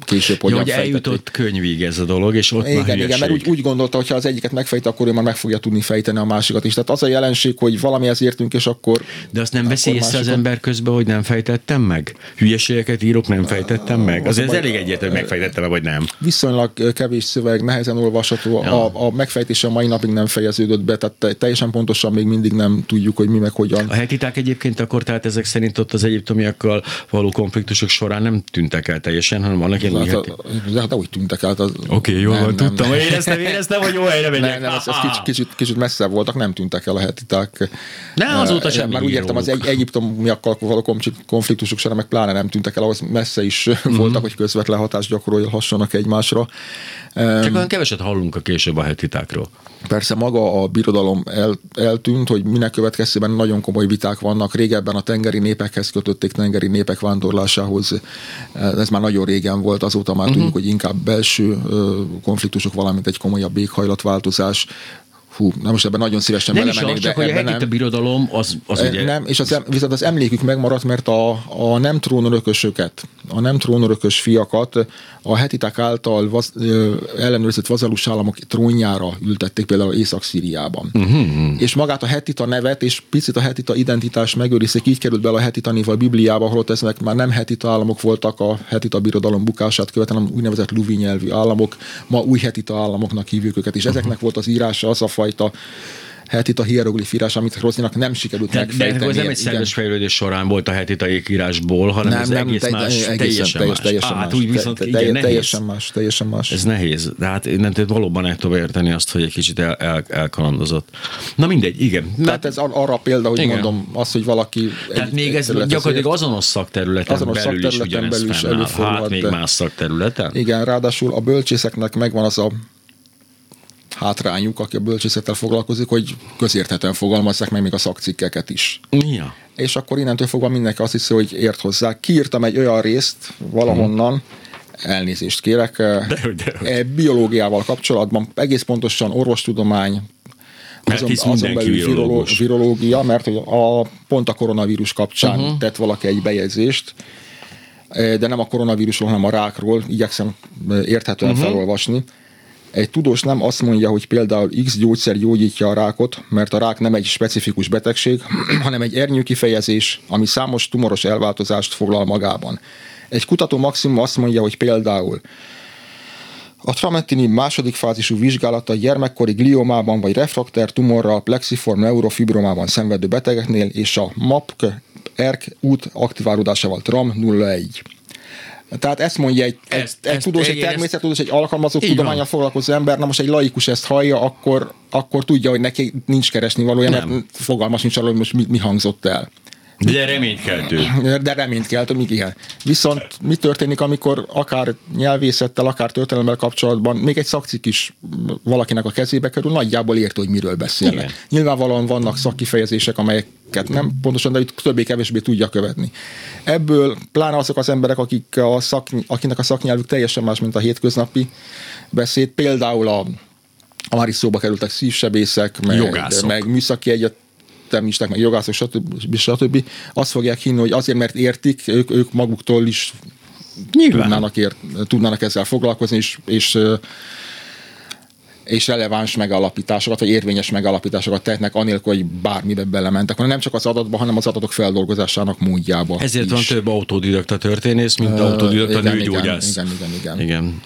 később hogyan
hogy eljutott könyvig ez a dolog, és ott
igen, igen, mert úgy, úgy gondolta, hogy ha az egyiket megfejt, akkor ő már meg fogja tudni fejteni a másikat is. Tehát az a jelenség, hogy valamihez értünk, és akkor.
De azt nem veszi észre az ember közben, hogy nem fejtettem meg? Hülyeségeket írok, nem fejtettem meg? Azért ez elég egyértelmű, megfejtettem, vagy nem.
Viszonylag kevés szöveg, nehezen olvasható. Ja. A, a megfejtése mai napig nem fejeződött be, tehát teljesen pontosan még mindig nem tudjuk, hogy mi meg hogyan.
A hetiták egyébként akkor, tehát ezek szerint ott az egyiptomiakkal való konfliktusok során nem tűntek el teljesen, hanem vannak ilyen
hát, heti... hát, úgy tűntek el.
Oké, okay, jó van, tudtam, hogy éreztem, éreztem, hogy jó helyre megyek.
Nem, nem, ez, ez kicsit, kicsit, kicsit messze voltak, nem tűntek el a hetiták.
Ne, azóta sem.
Már úgy értem, az egy, egyiptomiakkal való konfliktusok során meg pláne nem tűntek el, ahhoz messze is mm-hmm. voltak, hogy közvetlen hatást gyakorolhassanak egymásra.
Csak olyan keveset hallunk a később a hetitákról.
Persze maga a birodalom el, eltűnt, hogy minek következtében nagyon komoly viták vannak. Régebben a tengeri népekhez kötötték tengeri népek vándorlásához. Ez már nagyon régen volt, azóta már uh-huh. tudjuk, hogy inkább belső konfliktusok, valamint egy komolyabb éghajlatváltozás Hú, na most ebben nagyon szívesen
nem belemennék, de csak, hogy
ebben
nem. a birodalom, az, az
e,
ugye...
Nem, és az, viszont az emlékük megmaradt, mert a, a nem trónörökösöket, a nem trónörökös fiakat a hetiták által vaz, ellenőrzött vazalus államok trónjára ültették például Észak-Szíriában. Uh-huh. És magát a hetita nevet és picit a hetita identitás megőrizték, így került bele a hetita név a Bibliába, holott ezek már nem hetita államok voltak a hetita birodalom bukását követően, úgynevezett luvi nyelvű államok, ma új hetita államoknak hívjuk őket, és uh-huh. ezeknek volt az írása az a fajta hetita hieroglif írás, amit Rozinak nem sikerült de, megfejteni.
De ez nem egy szerves fejlődés során volt a hetita írásból, hanem nem, ez nem, egész te, más, egészen, teljesen, teljes, más.
Teljesen
más. úgy viszont te, te,
igen, teljesen más, teljesen más.
Ez nehéz, de hát nem tudod valóban el tudom érteni azt, hogy egy kicsit el, el, elkalandozott. Na mindegy, igen.
Tehát ez arra példa, hogy igen. mondom, az, hogy valaki...
Tehát egy, még ez gyakorlatilag azonos szakterületen azonos belül szakterületen is belül is előfordul. Hát még más szakterületen.
Igen, ráadásul a bölcsészeknek megvan az a hátrányuk, aki a bölcsészettel foglalkozik, hogy közérthetően fogalmazzák meg még a szakcikkeket is.
Ja.
És akkor innentől fogva mindenki azt hiszi, hogy ért hozzá. Kiírtam egy olyan részt valahonnan, elnézést kérek,
de, de,
de. biológiával kapcsolatban, egész pontosan orvostudomány,
Mert
azon,
hisz
azon belül viroló,
virológus.
virológia, mert hogy a, pont a koronavírus kapcsán uh-huh. tett valaki egy bejegyzést, eh, de nem a koronavírusról, hanem a rákról, igyekszem eh, érthetően uh-huh. felolvasni. Egy tudós nem azt mondja, hogy például X gyógyszer gyógyítja a rákot, mert a rák nem egy specifikus betegség, hanem egy ernyő kifejezés, ami számos tumoros elváltozást foglal magában. Egy kutató maximum azt mondja, hogy például a trametinib második fázisú vizsgálata gyermekkori gliomában vagy refrakter tumorral, plexiform neurofibromában szenvedő betegeknél és a MAPK ERK út aktiválódásával TRAM 01. Tehát ezt mondja egy, egy,
Ezt-
egy
ezt-
tudós, egy
igen, ezt-
természettudós, egy alkalmazott tudományal foglalkozó ember, na most egy laikus ezt hallja, akkor, akkor tudja, hogy neki nincs keresni valója, mert fogalmas nincs arról, hogy most mi, mi hangzott el.
De reménykeltő.
De reményt kell, még igen. Viszont mi történik, amikor akár nyelvészettel, akár történelemmel kapcsolatban még egy szakcik is valakinek a kezébe kerül, nagyjából érti, hogy miről beszélnek.
Igen.
Nyilvánvalóan vannak szakkifejezések, amelyeket nem pontosan, de többé-kevésbé tudja követni. Ebből pláne azok az emberek, akik a szak, akinek a szaknyelvük teljesen más, mint a hétköznapi beszéd, például a, a már is szóba kerültek szívsebészek, meg,
Jogászok.
meg műszaki egyetemisták, meg jogászok, stb. stb. Azt fogják hinni, hogy azért, mert értik, ők, ők maguktól is
Nyilván.
tudnának, ért, tudnának ezzel foglalkozni, és, és és releváns megalapításokat, vagy érvényes megalapításokat tehetnek, anélkül, hogy bármibe belementek, hanem nem csak az adatba, hanem az adatok feldolgozásának módjába.
Ezért
is.
van több autodidakta történész, mint
Ö,
autodidakta
igen,
nőgyógyász.
Igen, igen, igen, igen.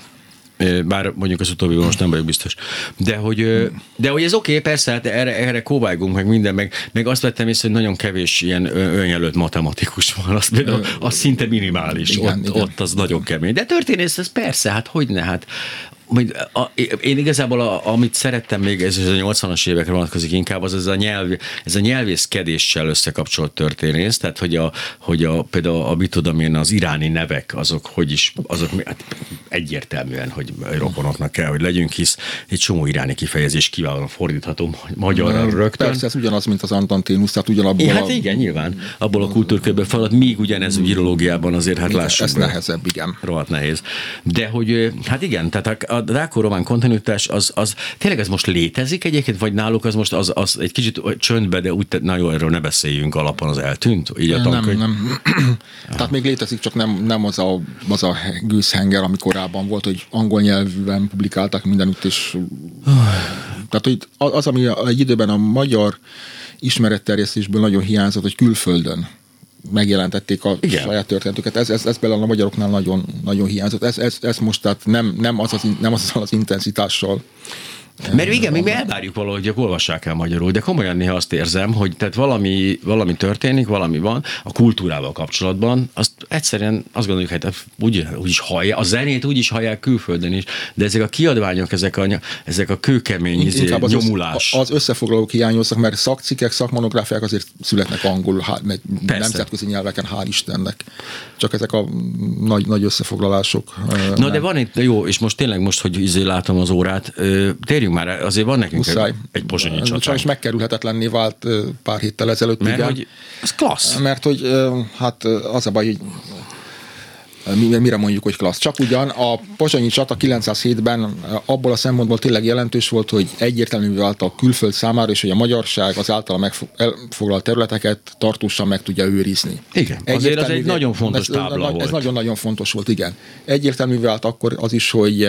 Bár mondjuk az utóbbi most nem vagyok biztos. De hogy, de hogy ez oké, okay, persze, hát erre, erre kóvágunk meg minden, meg, meg azt vettem észre, hogy nagyon kevés ilyen önjelölt matematikus van, az, például, az szinte minimális,
Igen,
ott,
igen.
ott az nagyon kemény. De történész, ez persze, hát hogy ne, hát majd a, én igazából, a, amit szerettem még, ez a 80-as évekre vonatkozik inkább, az ez a, nyelv, ez a nyelvészkedéssel összekapcsolt történész, tehát hogy, a, hogy a, például a, mit tudom én, az iráni nevek, azok hogy is, azok hát egyértelműen, hogy rokonoknak kell, hogy legyünk, hisz egy csomó iráni kifejezés kiválóan fordíthatom magyarra rögtön.
Persze, ez ugyanaz, mint az Antantinus, tehát ugyanabból
Ja, hát
a,
igen, nyilván. Abból a kultúrkörből felad, míg ugyanez virológiában azért, hát lássuk.
ez
be
nehezebb, igen.
rohadt nehéz. De hogy, hát igen, tehát a, a rákó-román kontinuitás, az, az tényleg ez most létezik egyébként, vagy náluk az most az, az egy kicsit csöndbe, de úgy, na jó, erről ne beszéljünk alapon, az eltűnt? Így a
Nem,
tankönyv?
nem. Tehát még létezik, csak nem, nem az, a, az a gőzhenger, ami korábban volt, hogy angol nyelvűen publikáltak mindenütt, és tehát hogy az, ami egy időben a magyar ismeretterjesztésből nagyon hiányzott, hogy külföldön megjelentették a
Igen.
Saját történetüket. Ez, ez, ez például a magyaroknál nagyon, nagyon hiányzott. Ez, ez, ez most tehát nem, nem, az az, nem az, az intenzitással.
Mert igen, még mi elvárjuk valahogy, hogy olvassák el magyarul, de komolyan néha azt érzem, hogy tehát valami, valami történik, valami van a kultúrával kapcsolatban, azt egyszerűen azt gondoljuk, hogy hát úgy, úgy is hallja, a zenét úgy is hallják külföldön is, de ezek a kiadványok, ezek a, ezek a kőkemény izé,
az,
nyomulás.
Össze, az összefoglalók hiányoznak, mert szakcikkek, szakmonográfiák azért születnek angolul, há, meg
Persze.
nemzetközi nyelveken, hál' Istennek. Csak ezek a nagy, nagy összefoglalások.
Na de van itt, jó, és most tényleg most, hogy izé látom az órát, ö, térjünk már, azért van nekünk
Muszáj.
egy, egy pozsonyi
Ez Sajnos megkerülhetetlenné vált pár héttel ezelőtt.
Mert
igen.
hogy ez klassz.
Mert hogy hát az a baj, hogy mire mondjuk, hogy klassz. Csak ugyan a pozsonyi csata 907-ben ö, abból a szempontból tényleg jelentős volt, hogy egyértelművé vált a külföld számára, és hogy a magyarság az általa megfo- elfoglalt területeket tartósan meg tudja őrizni.
Igen, azért az egy nagyon fontos tábla
ez,
volt.
Ez nagyon-nagyon fontos volt, igen. Egyértelművé vált akkor az is, hogy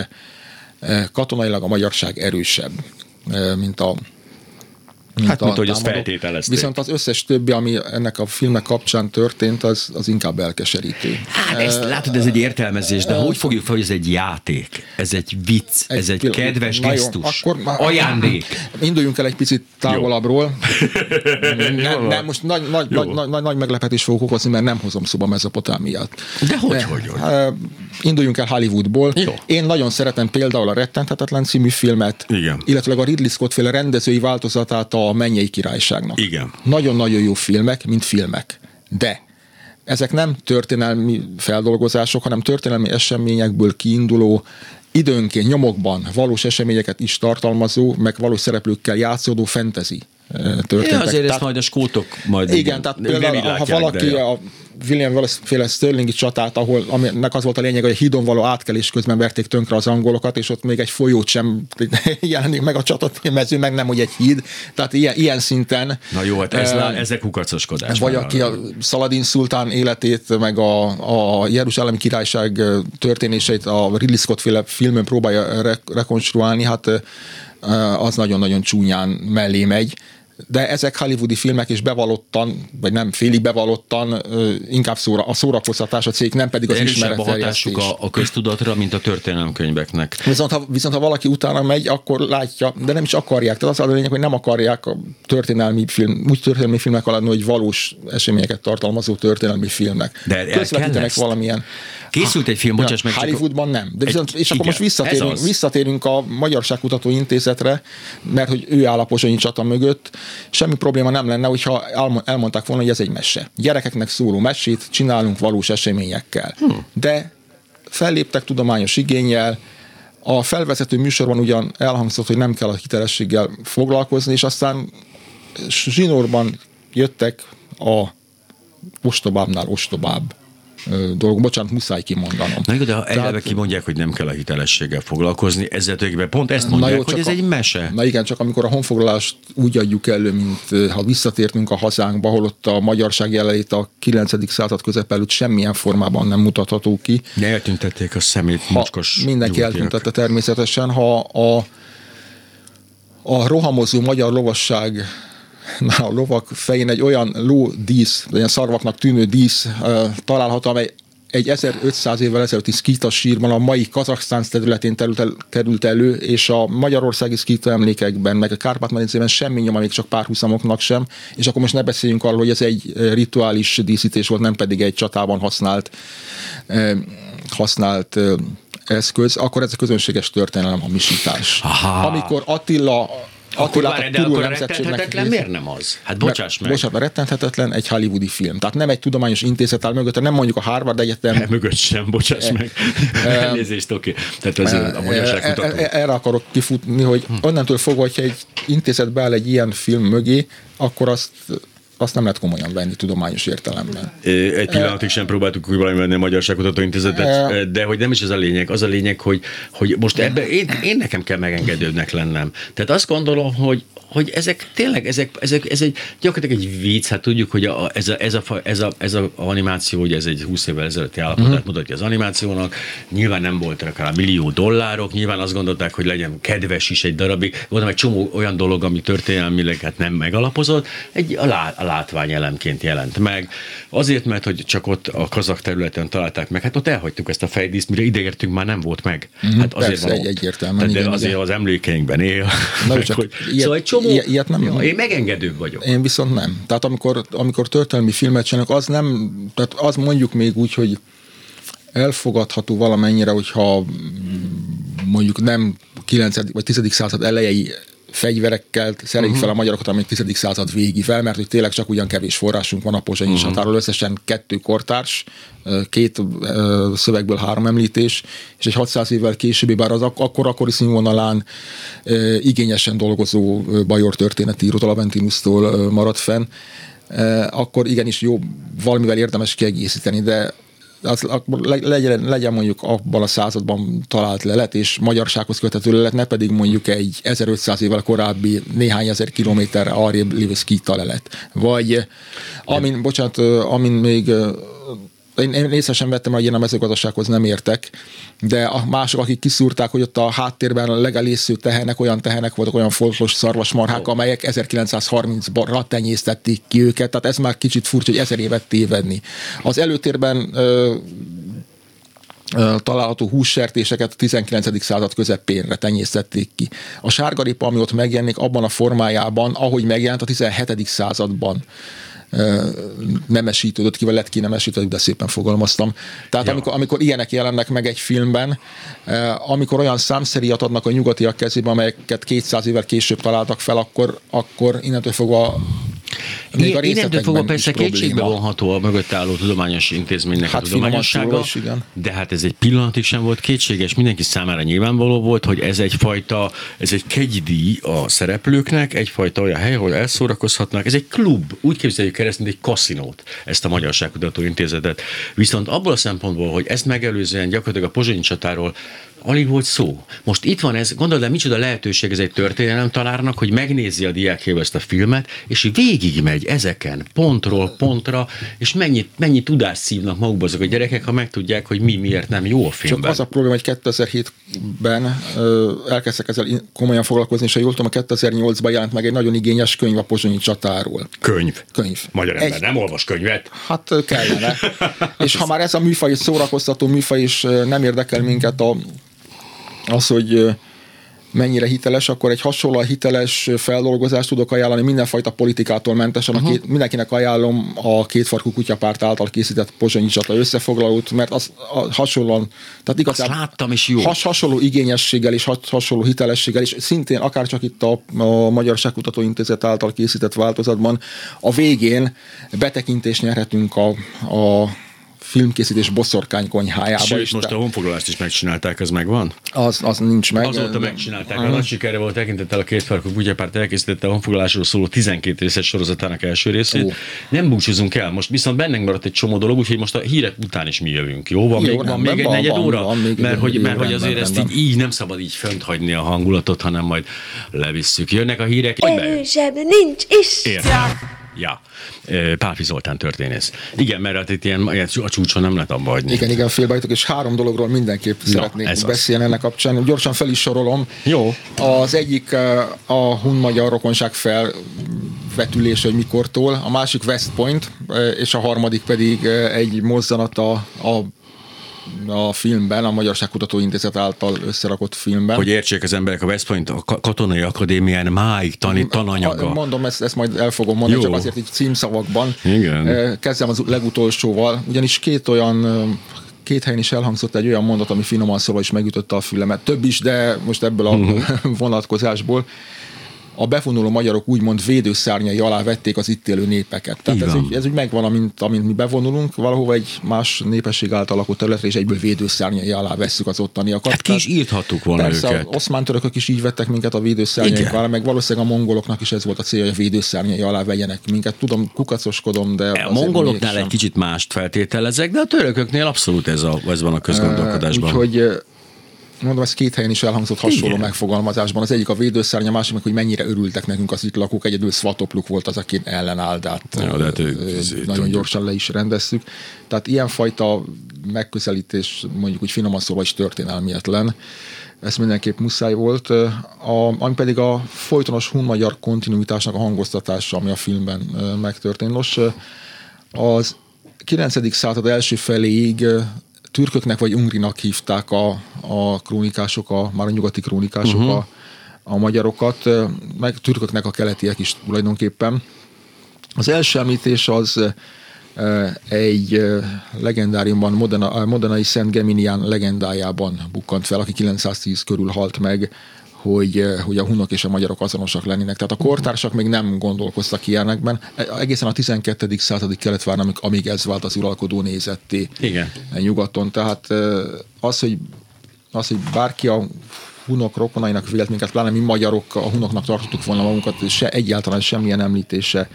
katonailag a magyarság erősebb, eh, mint a
Hát, mint ahogy azt feltételezték.
Viszont az összes többi, ami ennek a filmnek kapcsán történt, az, az inkább elkeserítő.
Hát ezt látod, ez egy értelmezés, de hogy fogjuk fel, hogy ez egy játék, ez egy vicc, ez egy
pillanat.
kedves
Na jó,
gesztus,
akkor már-
ajándék.
Induljunk el egy picit távolabbról. nem, nem, most nagy, nagy,
Jó.
nagy, nagy, nagy meglepetés fogok okozni, mert nem hozom szóba Mezopotámiát.
De hogy,
Ne,
hogy, hogy?
eh, Induljunk el Hollywoodból.
Jó.
Én nagyon szeretem például a Rettenthetetlen című filmet,
Igen.
illetve a Ridley Scott féle rendezői változatát a Mennyei Királyságnak.
Igen.
Nagyon-nagyon jó filmek, mint filmek. De ezek nem történelmi feldolgozások, hanem történelmi eseményekből kiinduló, időnként nyomokban valós eseményeket is tartalmazó, meg valós szereplőkkel játszódó fantasy történtek.
Ja, azért ezt majd a skótok majd
Igen, tehát például, ha valaki a William Wallace-féle Sterlingi csatát, ahol aminek az volt a lényeg, hogy a hídon való átkelés közben verték tönkre az angolokat, és ott még egy folyót sem jelenik meg a csatatmező, meg nem, hogy egy híd. Tehát ilyen, ilyen szinten.
Na jó, hát ez, uh, ezek kukacoskodás.
Vagy aki a Szaladin szultán életét, meg a, a Jeruzsálemi királyság történéseit a Ridley Scott féle filmön próbálja re- rekonstruálni, hát az nagyon-nagyon csúnyán mellé megy de ezek hollywoodi filmek is bevallottan, vagy nem félig bevallottan, inkább szóra, a szórakoztatás a cég, nem pedig az ismeret
a hatásuk a, a köztudatra, mint a történelemkönyveknek.
Viszont ha, viszont ha valaki utána megy, akkor látja, de nem is akarják. Tehát az a lényeg, hogy nem akarják a történelmi film, úgy történelmi filmek alatt, hogy valós eseményeket tartalmazó történelmi filmek.
De Közvetítenek
valamilyen
Készült egy film, bocsáss meg.
Hollywoodban nem. De viszont, és akkor igen, most visszatérünk, visszatérünk a Magyarságkutató Intézetre, mert hogy ő áll a mögött, semmi probléma nem lenne, hogyha elmondták volna, hogy ez egy mese. Gyerekeknek szóló mesét csinálunk valós eseményekkel. Hmm. De felléptek tudományos igényel, a felvezető műsorban ugyan elhangzott, hogy nem kell a hitelességgel foglalkozni, és aztán zsinórban jöttek a ostobábbnál ostobább dolgok. Bocsánat, muszáj kimondanom.
Na jó, de ha eleve Tehát, kimondják, hogy nem kell a hitelességgel foglalkozni, ezzel tulajdonképpen pont ezt mondják, jó, hogy ez a, egy mese.
Na igen, csak amikor a honfoglalást úgy adjuk elő, mint ha visszatértünk a hazánkba, ahol ott a magyarság jelenlét a 9. század közep előtt semmilyen formában nem mutatható ki.
De eltüntették a szemét mocskos
Mindenki nyugatiak. eltüntette természetesen, ha a, a rohamozó magyar lovasság a lovak fején egy olyan ló dísz, olyan szarvaknak tűnő dísz található, amely egy 1500 évvel ezelőtti szkíta sírban a mai Kazaksztán területén terült, el, került elő, és a magyarországi szkíta emlékekben, meg a kárpát semmi nyoma, még csak párhuzamoknak sem, és akkor most ne beszéljünk arról, hogy ez egy rituális díszítés volt, nem pedig egy csatában használt, eh, használt eh, eszköz, akkor ez a közönséges történelem hamisítás. Aha. Amikor Attila
akkor akkor a rettenthetetlen miért nem az? Hát bocsáss meg.
Bocsánat, a rettenthetetlen egy hollywoodi film. Tehát nem egy tudományos intézet áll mögött, nem mondjuk a Harvard Egyetem.
Ne, mögött sem, bocsáss e, meg. Elnézést, oké. Tehát a magyarság
e, e, Erre akarok kifutni, hogy hm. onnantól fogva, hogyha egy intézet beáll egy ilyen film mögé, akkor azt azt nem lehet komolyan venni tudományos értelemben.
Egy pillanatig sem próbáltuk komolyan venni a Magyarságkutató Intézetet, de hogy nem is ez a lényeg. Az a lényeg, hogy, hogy most ebben én, én nekem kell megengedődnek lennem. Tehát azt gondolom, hogy, hogy ezek tényleg, ezek, ezek, ez egy gyakorlatilag egy vicc, hát tudjuk, hogy a, ez, a, ez, a, ez, a, ez a animáció, hogy ez egy 20 évvel ezelőtti állapotát uh-huh. mutatja az animációnak, nyilván nem voltak rá millió dollárok, nyilván azt gondolták, hogy legyen kedves is egy darabig, voltam egy csomó olyan dolog, ami történelmileg hát nem megalapozott, egy a, lá, a látványelemként jelent meg. Azért, mert hogy csak ott a kazak területen találták meg, hát ott elhagytuk ezt a fejdíszt, mire ideértünk, már nem volt meg.
Uh-huh, hát azért Persze, van, egy egyértelműen.
De igen, azért igen. az emlékeinkben él.
Na, csak hogy, ilyet, szóval egy csomó, ilyet nem,
ja, én megengedőbb vagyok.
Én viszont nem. Tehát amikor, amikor történelmi filmet csinálnak, az nem, tehát az mondjuk még úgy, hogy elfogadható valamennyire, hogyha mondjuk nem 9. vagy 10. század elejei fegyverekkel szereljük uh-huh. fel a magyarokat, amelyik 10. század végi fel, mert hogy tényleg csak ugyan kevés forrásunk van a pozsonyi uh-huh. határól, összesen kettő kortárs, két szövegből három említés, és egy 600 évvel későbbi, bár az ak- akkor akkori színvonalán igényesen dolgozó bajor történetíró Aventinustól maradt fenn, akkor igenis jó, valamivel érdemes kiegészíteni, de az, akkor legyen, legyen mondjuk abban a században talált lelet, és magyarsághoz köthető lelet, ne pedig mondjuk egy 1500 évvel korábbi néhány ezer kilométerre arrébb lévő szkíta lelet. Vagy amin, bocsánat, amin még én, én észre sem vettem, hogy én a mezőgazdasághoz nem értek, de a mások, akik kiszúrták, hogy ott a háttérben a legelésző tehenek, olyan tehenek voltak, olyan foltos szarvasmarhák, oh. amelyek 1930-ban tenyésztették ki őket, tehát ez már kicsit furcsa, hogy ezer évet tévedni. Az előtérben ö, található hússertéseket a 19. század közepénre tenyésztették ki. A sárgaripa, ami ott megjelenik abban a formájában, ahogy megjelent a 17. században nemesítődött ki, vagy lett ki nemesítődött, de szépen fogalmaztam. Tehát ja. amikor, amikor ilyenek jelennek meg egy filmben, amikor olyan számszeriat adnak a nyugatiak kezébe, amelyeket 200 évvel később találtak fel, akkor, akkor innentől fogva
Még a innentől fogva persze kétségbe vonható a mögött álló tudományos intézménynek hát a tudományossága, is, igen. de hát ez egy pillanatig sem volt kétséges, mindenki számára nyilvánvaló volt, hogy ez egyfajta, ez egy kegydíj a szereplőknek, egyfajta olyan hely, ahol elszórakozhatnak, ez egy klub, úgy képzeljük el ezt, mint egy kaszinót, ezt a Magyarságkutató Intézetet. Viszont abból a szempontból, hogy ezt megelőzően gyakorlatilag a Pozsonyi csatáról alig volt szó. Most itt van ez, gondolod el, micsoda lehetőség ez egy történelem talárnak, hogy megnézi a diákjával ezt a filmet, és végigmegy ezeken, pontról pontra, és mennyit, mennyi tudást szívnak magukba azok a gyerekek, ha megtudják, hogy mi miért nem jó a filmben.
Csak az a probléma, hogy 2007-ben elkezdtek ezzel komolyan foglalkozni, és ha jól tudom, 2008-ban jelent meg egy nagyon igényes könyv a Pozsonyi csatáról.
Könyv?
Könyv.
Magyar ember egy... nem olvas könyvet?
Hát kellene. és ha már ez a műfaj szórakoztató műfaj, és nem érdekel minket a az, hogy mennyire hiteles, akkor egy hasonló hiteles feldolgozást tudok ajánlani mindenfajta politikától mentesen. Uh-huh. Két, mindenkinek ajánlom a kétfarkú kutyapárt által készített Pozsonyi csata összefoglalót, mert az a, hasonlóan,
tehát igazából Azt láttam is jó.
Has, hasonló igényességgel és has, hasonló hitelességgel, és szintén akár csak itt a, a Magyarságkutató Intézet által készített változatban a végén betekintést nyerhetünk a, a filmkészítés boszorkány konyhájába.
Sőt, is, most a honfoglalást is megcsinálták, az megvan?
Az, az nincs meg.
Azóta megcsinálták. A nagy sikerre volt tekintettel a két farkú kutyapárt elkészítette a honfoglalásról szóló 12 részes sorozatának első részét. Ó. Nem búcsúzunk el, most viszont bennünk maradt egy csomó dolog, úgyhogy most a hírek után is mi jövünk. Jó, van, Jó, még, van még egy negyed van, óra? Van, még mert hogy, mert hogy azért ezt így, így nem szabad így fönt hagyni a hangulatot, hanem majd levisszük. Jönnek a hírek.
Erősebb nincs is.
Értem. Ja, Páfi Zoltán történész. Igen, mert hát itt ilyen, a csúcson nem lehet abba hagyni.
Igen, igen, félbejtok, és három dologról mindenképp Na, szeretnék beszélni ennek kapcsán. Gyorsan fel is sorolom.
Jó.
Az egyik a hun-magyar rokonság fel vetülés, hogy mikortól, a másik West Point, és a harmadik pedig egy mozzanat a, a a filmben, a Magyarságkutató Intézet által összerakott filmben.
Hogy értsék az emberek, a West Point a Katonai Akadémián máig tanít tananyaga.
Mondom, ezt, ezt majd el fogom mondani, Jó. csak azért így címszavakban.
Igen.
Kezdem az legutolsóval, ugyanis két olyan két helyen is elhangzott egy olyan mondat, ami finoman szóval is megütötte a fülemet. Több is, de most ebből a uh-huh. vonatkozásból a bevonuló magyarok úgymond védőszárnyai alá vették az itt élő népeket. Tehát ez úgy, ez úgy megvan, amint, amint mi bevonulunk valahova egy más népesség által lakott területre, és egyből védőszárnyai alá vesszük az ottaniakat.
Hát ki is írthattuk volna
Persze,
őket.
Az oszmán törökök is így vettek minket a védőszárnyai alá, meg valószínűleg a mongoloknak is ez volt a célja, hogy a védőszárnyai alá vegyenek minket. Tudom, kukacoskodom, de...
A mongoloknál egy kicsit mást feltételezek, de a törököknél abszolút ez, a, ez van a közgondolkodásban.
Úgyhogy mondom, ez két helyen is elhangzott hasonló Igen. megfogalmazásban. Az egyik a védőszárny, a másik hogy mennyire örültek nekünk az itt lakók. Egyedül Svatopluk volt az, aki ellenállt, ja, de hát, nagyon gyorsan le is rendeztük. Tehát ilyenfajta megközelítés, mondjuk úgy finoman szóval is történelmietlen. Ez mindenképp muszáj volt. A, ami pedig a folytonos hun-magyar kontinuitásnak a hangoztatása, ami a filmben megtörtént. Nos, az 9. század első feléig türköknek vagy ungrinak hívták a, a krónikások, a, már a nyugati krónikások uh-huh. a, a magyarokat, meg türköknek a keletiek is tulajdonképpen. Az első említés az egy legendáriumban, Modena, Modenai Szent Geminian legendájában bukkant fel, aki 910 körül halt meg, hogy, eh, hogy a hunok és a magyarok azonosak lennének. Tehát a kortársak még nem gondolkoztak ilyenekben. E, egészen a 12. századi Keletvár, amíg ez vált az uralkodó nézetté
Igen.
nyugaton. Tehát eh, az, hogy, az, hogy bárki a hunok rokonainak vélt minket, pláne mi magyarok a hunoknak tartottuk volna magunkat, se egyáltalán semmilyen említése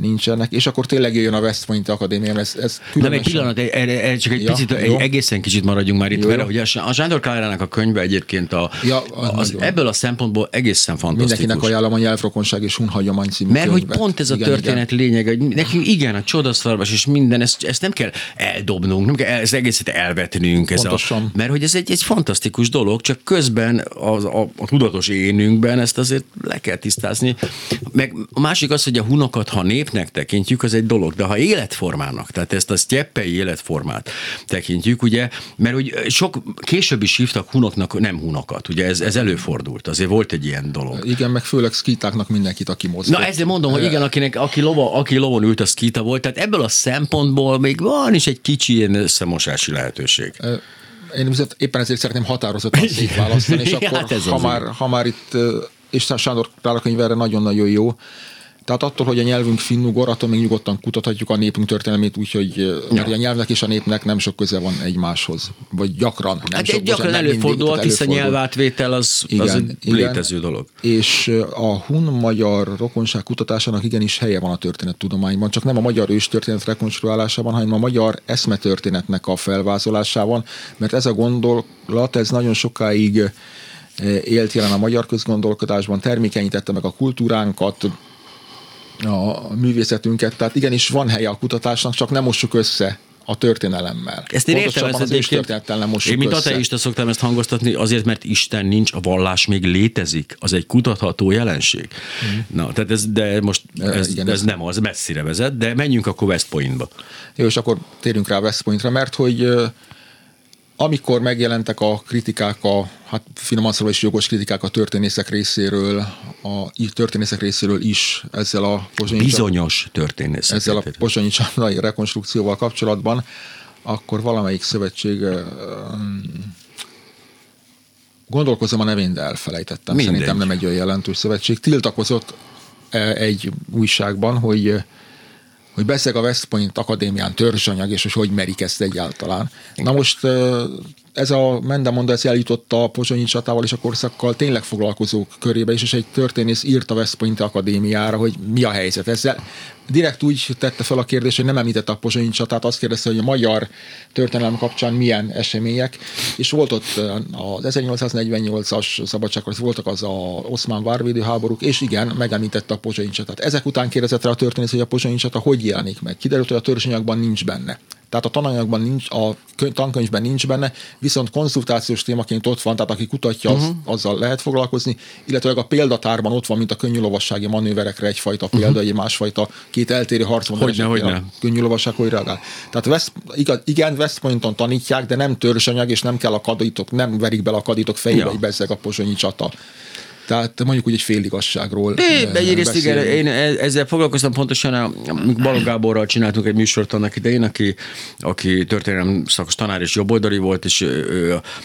nincsenek, és akkor tényleg jön a West Point Akadémia. Ez, ez
Nem, egy pillanat, erre, erre csak egy ja, picit, egy egészen kicsit maradjunk már itt, jó, mert hogy a Sándor Kárának a könyve egyébként a, ja, az, az ebből a szempontból egészen fantasztikus.
Mindenkinek ajánlom a Nyelvrokonság és Hunhagyomány című
Mert könyvet. hogy pont ez a igen, történet igen. lényeg, hogy nekünk igen, a csodaszarvas és minden, ezt, ezt nem kell eldobnunk, nem kell ez egészet elvetnünk. Ez a, mert hogy ez egy, egy fantasztikus dolog, csak közben az, a, a tudatos énünkben ezt azért le kell tisztázni. Meg a másik az, hogy a hunokat, ha nép népnek tekintjük, az egy dolog, de ha életformának, tehát ezt a sztyeppei életformát tekintjük, ugye, mert hogy sok később is hívtak hunoknak nem hunokat, ugye ez, ez előfordult, azért volt egy ilyen dolog.
Igen, meg főleg szkítáknak mindenkit, aki mozgott.
Na ezért mondom, hogy igen, akinek, aki, lova, aki lovon ült, a szkíta volt, tehát ebből a szempontból még van is egy kicsi ilyen összemosási lehetőség.
Én éppen ezért szeretném határozottan szétválasztani, és akkor, hát ha, már, ha már itt, és Sándor Klára könyv erre nagyon-nagyon jó, Tehát attól, hogy a nyelvünk finnugor, attól még nyugodtan kutathatjuk a népünk történelmét, úgyhogy ja. a nyelvnek és a népnek nem sok köze van egymáshoz. Vagy gyakran. Nem
hát
sok,
egy gyakran
nem
előfordul,
mindig,
hiszen nyelvátvétel az, igen, az egy igen. létező dolog.
És a hun-magyar rokonság kutatásának igenis helye van a történettudományban, csak nem a magyar őstörténet rekonstruálásában, hanem a magyar eszmetörténetnek a felvázolásában, mert ez a gondolat, ez nagyon sokáig élt jelen a magyar közgondolkodásban, termékenyítette meg a kultúránkat, a művészetünket, tehát igenis van helye a kutatásnak, csak nem mossuk össze a történelemmel.
Ezt én értem, ez az
történettel nem
Én, mint ateista szoktam ezt hangoztatni, azért, mert Isten nincs, a vallás még létezik. Az egy kutatható jelenség. Mm. Na, tehát ez, de most ez, Igen, ez, ez, nem az, messzire vezet, de menjünk akkor West Pointba.
Jó, és akkor térjünk rá West Pointra, mert hogy amikor megjelentek a kritikák, a hát finoman szólva is jogos kritikák a történészek részéről, a történészek részéről is ezzel a
pozsonyi Bizonyos történészek.
Ezzel a pozsonyi rekonstrukcióval kapcsolatban, akkor valamelyik szövetség gondolkozom a nevén, de elfelejtettem. Mindegy. Szerintem nem egy olyan jelentős szövetség. Tiltakozott egy újságban, hogy hogy beszél a West Point Akadémián törzsanyag, és hogy hogy merik ezt egyáltalán. Na most ez a Mendemonda ez eljutotta a Pozsonyi csatával és a korszakkal tényleg foglalkozók körébe is, és egy történész írt a West Point Akadémiára, hogy mi a helyzet ezzel. Direkt úgy tette fel a kérdést, hogy nem említette a Pozsonyi csatát, azt kérdezte, hogy a magyar történelem kapcsán milyen események, és volt ott az 1848-as szabadságról, voltak az a oszmán várvédő háborúk, és igen, megemlítette a Pozsonyi csatát. Ezek után kérdezett rá a történész, hogy a Pozsonyi csata hogy jelenik meg. Kiderült, hogy a törzsanyagban nincs benne. Tehát a tananyagban nincs, a tankönyvben nincs benne, viszont konzultációs témaként ott van, tehát aki kutatja, az, uh-huh. azzal lehet foglalkozni, illetve a példatárban ott van, mint a könnyű lovassági manőverekre egyfajta példa, uh-huh. egy másfajta két eltérő harcban.
Hogyne, hogyne.
Könnyű lovasság hogy reagál. Tehát West, igen, West Pointon tanítják, de nem törzsanyag, és nem kell a kadítok, nem verik bele a kadítok fejébe, ja. hogy bezzeg a pozsonyi csata. Tehát mondjuk úgy egy féligasságról
de egyrészt igen, én e- ezzel foglalkoztam pontosan, Balog Gáborral csináltunk egy műsort annak idején, aki, aki történelem szakos tanár és jobboldali volt, és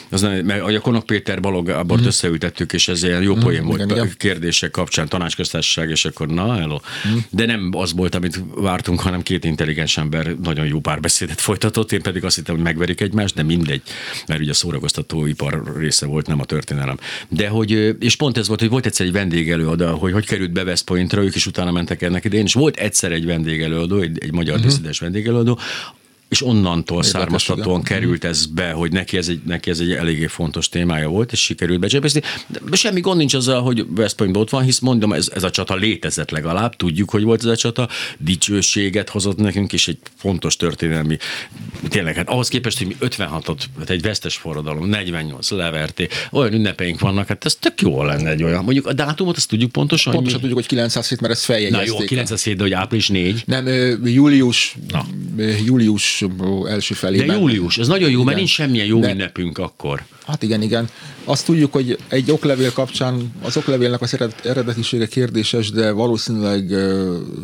az, a Konok Péter Balog Gábort mm. összeültettük, és ez ilyen jó poén mm, volt igen, igen. kérdések kapcsán, tanácsköztársaság, és akkor na, hello. Mm. De nem az volt, amit vártunk, hanem két intelligens ember nagyon jó párbeszédet folytatott, én pedig azt hittem, hogy megverik egymást, de mindegy, mert ugye a szórakoztatóipar része volt, nem a történelem. De hogy, és pont ez volt, hogy volt egyszer egy vendégelőadó, hogy hogy került be West Pointra, ők is utána mentek ennek idején, és volt egyszer egy vendégelőadó, egy, egy magyar uh-huh. diszidens vendégelőadó, és onnantól Érdekes, származtatóan igen. került ez be, hogy neki ez, egy, neki ez egy eléggé fontos témája volt, és sikerült becsepészni. De semmi gond nincs azzal, hogy West Point ott van, hisz mondom, ez, ez a csata létezett legalább, tudjuk, hogy volt ez a csata, dicsőséget hozott nekünk, és egy fontos történelmi, tényleg, hát ahhoz képest, hogy mi 56-ot, hát egy vesztes forradalom, 48 leverté, olyan ünnepeink vannak, hát ez tök jó lenne egy olyan. Mondjuk a dátumot azt tudjuk pontosan.
Pontosan tudjuk, hogy 907, mert ez feljegyezték.
Na jó, 907, de hogy április 4.
Nem, július, Na. július első felében.
De július, ez nagyon jó, igen. mert nincs semmilyen jó De, ünnepünk akkor.
Hát igen, igen. Azt tudjuk, hogy egy oklevél kapcsán az oklevélnek az eredetisége kérdéses, de valószínűleg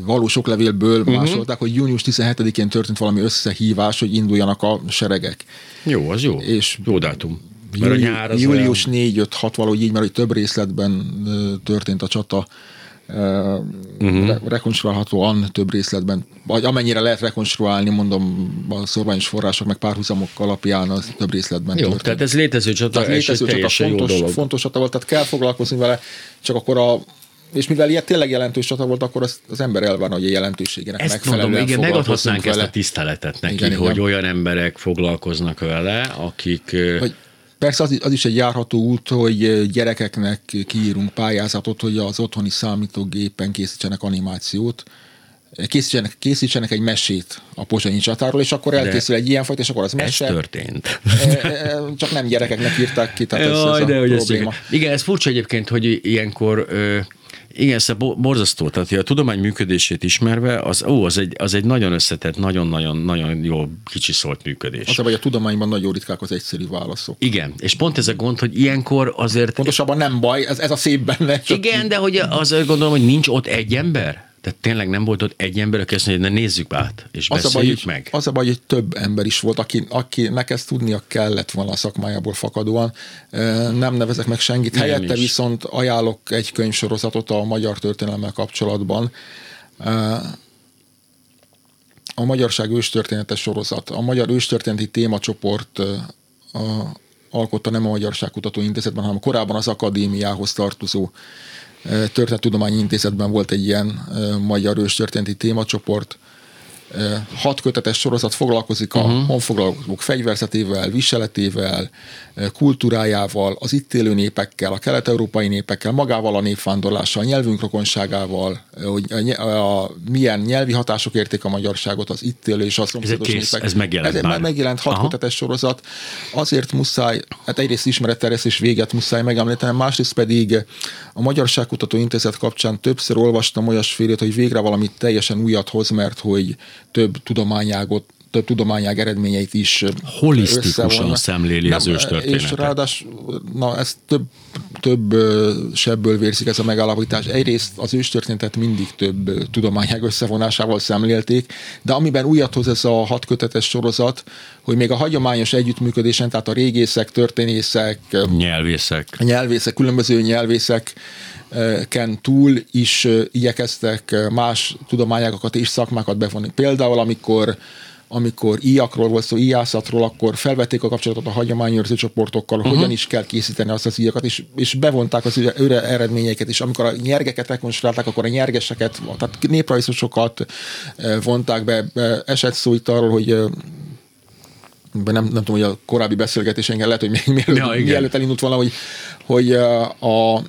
valós oklevélből uh-huh. másolták, hogy június 17-én történt valami összehívás, hogy induljanak a seregek.
Jó, az jó. És jó dátum.
Mert júli, a nyár az július olyan... 4-5-6 valahogy így, mert hogy több részletben történt a csata uh-huh. rekonstruálhatóan több részletben, vagy amennyire lehet rekonstruálni, mondom, a szorványos források meg párhuzamok alapján az több részletben
Jó, történt. tehát ez létező csata, tehát létező csata
fontos,
jó
fontos csata volt, tehát kell foglalkozni vele, csak akkor a és mivel ilyen tényleg jelentős csata volt, akkor az, az ember elvárna, hogy a jelentőségének
ezt megfelelően mondom, igen, megadhatnánk vele. ezt a tiszteletet neki, igen, hogy igen. olyan emberek foglalkoznak vele, akik... Hogy
Persze az, az is egy járható út, hogy gyerekeknek kiírunk pályázatot, hogy az otthoni számítógépen készítsenek animációt, készítsenek, készítsenek egy mesét a pozsonyi csatáról, és akkor elkészül de egy ilyen fajta, és akkor az mese.
Ez történt.
Csak nem gyerekeknek írták ki, tehát
Jaj, ez, ez de, a hogy probléma. Ez igen, ez furcsa egyébként, hogy ilyenkor igen, ez borzasztó. Tehát a tudomány működését ismerve, az, ó, az, egy, az egy nagyon összetett, nagyon-nagyon-nagyon jó szólt működés.
Az, hogy a tudományban nagyon ritkák az egyszerű válaszok.
Igen, és pont ez a gond, hogy ilyenkor azért...
Pontosabban nem baj, ez, ez a szép benne.
Csak... Igen, de hogy azért gondolom, hogy nincs ott egy ember, Tehát tényleg nem volt ott egy ember, aki azt mondja, hogy ne nézzük át, és
Az a, baj,
beszéljük
hogy,
meg.
az a baj, hogy több ember is volt, aki, akinek ezt tudnia kellett volna a szakmájából fakadóan. Nem nevezek meg senkit.
Nem
Helyette
is.
viszont ajánlok egy könyvsorozatot a magyar történelemmel kapcsolatban. A Magyarság őstörténetes sorozat. A Magyar Őstörténeti Témacsoport alkotta nem a Magyarság Kutató Intézetben, hanem korábban az akadémiához tartozó Történettudományi Intézetben volt egy ilyen magyar őstörténeti témacsoport. Hat kötetes sorozat foglalkozik a uh-huh. honfoglalók fegyverzetével, viseletével, kultúrájával, az itt élő népekkel, a kelet-európai népekkel, magával a népvándorlással, nyelvünk rokonságával, ö, hogy a, ny- a, milyen nyelvi hatások érték a magyarságot, az itt élő és a szomszédos
kész,
népek.
ez megjelent
ez
már.
megjelent hat kötetes sorozat. Azért muszáj, hát egyrészt ismeretterjesztés véget muszáj megemlítenem, másrészt pedig a Magyarságkutató Intézet kapcsán többször olvastam olyasfélét, hogy végre valamit teljesen újat hoz, mert hogy több tudományágot több tudományág eredményeit is
Holisztikusan szemléli az őstörténetet.
És ráadásul, na ez több, több sebből vérzik ez a megállapítás. Egyrészt az őstörténetet mindig több tudományág összevonásával szemlélték, de amiben újat hoz ez a hat kötetes sorozat, hogy még a hagyományos együttműködésen, tehát a régészek, történészek,
Nyelvészek.
nyelvészek, különböző nyelvészek ken túl is igyekeztek más tudományágokat és szakmákat bevonni. Például, amikor amikor íjakról volt szó, íjászatról, akkor felvették a kapcsolatot a hagyományőrző csoportokkal, uh-huh. hogyan is kell készíteni azt az íjakat, és, és bevonták az őre eredményeket, és amikor a nyergeket rekonstruálták, akkor a nyergeseket, tehát néprajzosokat ö, vonták be, be. Esett szó itt arról, hogy ö, nem, nem tudom, hogy a korábbi beszélgetésenken lehet, hogy még mielőtt,
Ja, igen.
mielőtt elindult volna, hogy, hogy a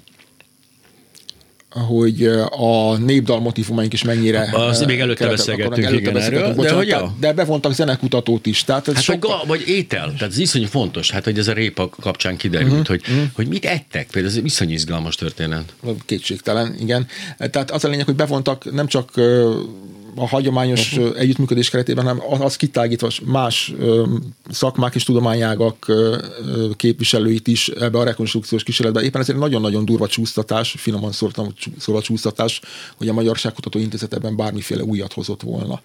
hogy uh, a népdal motivumaink is mennyire...
Az
uh,
még előtte beszélgettünk,
előtte
igen,
beszélgettünk,
erről, de hogy ja.
de bevontak zenekutatót is. Tehát ez
Hát vagy,
sokkal,
ga- vagy étel, tehát ez iszonyú fontos, hát hogy ez a répa kapcsán kiderült, uh-huh, hogy, hogy mit ettek, például ez iszonyú izgalmas történet.
Kétségtelen, igen. Tehát az a lényeg, hogy bevontak nem csak ö, a hagyományos uh-huh. együttműködés keretében, hanem az, kitágítva más szakmák és tudományágak képviselőit is ebbe a rekonstrukciós kísérletbe. Éppen ezért nagyon-nagyon durva csúsztatás, finoman szóltam, szólva csúsztatás, hogy a Magyarságkutató Intézet ebben bármiféle újat hozott volna.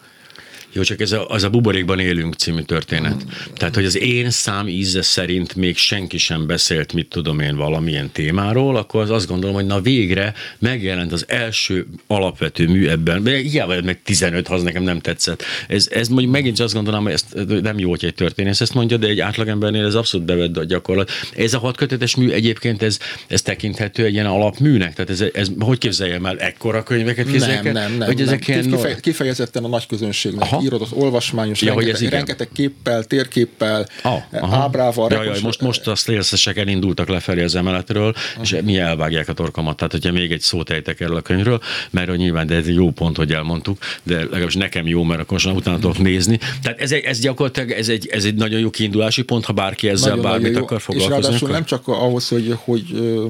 Jó, csak ez a, az a Buborékban élünk című történet. Tehát, hogy az én szám íze szerint még senki sem beszélt, mit tudom én, valamilyen témáról, akkor az azt gondolom, hogy na végre megjelent az első alapvető mű ebben. Hiába meg 15, ha az nekem nem tetszett. Ez, ez mondjuk megint azt gondolom, hogy ezt nem jó, hogy egy történész ezt mondja, de egy átlagembernél ez abszolút bevett a gyakorlat. Ez a hatkötetes mű egyébként ez, ez tekinthető egy ilyen alapműnek? Tehát ez, ez hogy képzeljem el? Ekkora könyveket képzeljek
Nem, nem, nem.
Hogy
nem.
ezek ilyen
Kife- kifejezetten a nagy közönségnek
Aha.
Írodott, olvasmányos,
Ja, hogy ez
rengeteg, rengeteg képpel, térképpel,
Ah, aha.
ábrával.
Jaj, jaj, most, most a szélszesek elindultak lefelé az emeletről, és mi elvágják a torkomat. Tehát, hogyha még egy szót ejtek erről a könyvről, mert hogy nyilván, de ez egy jó pont, hogy elmondtuk, de legalábbis nekem jó, mert akkor utána tudok nézni. Tehát ez, egy, ez gyakorlatilag ez egy, ez egy nagyon jó kiindulási pont, ha bárki ezzel
Nagyon,
bármit
nagyon
akar
És
foglalkozni.
ráadásul
akkor-
nem csak ahhoz, hogy, hogy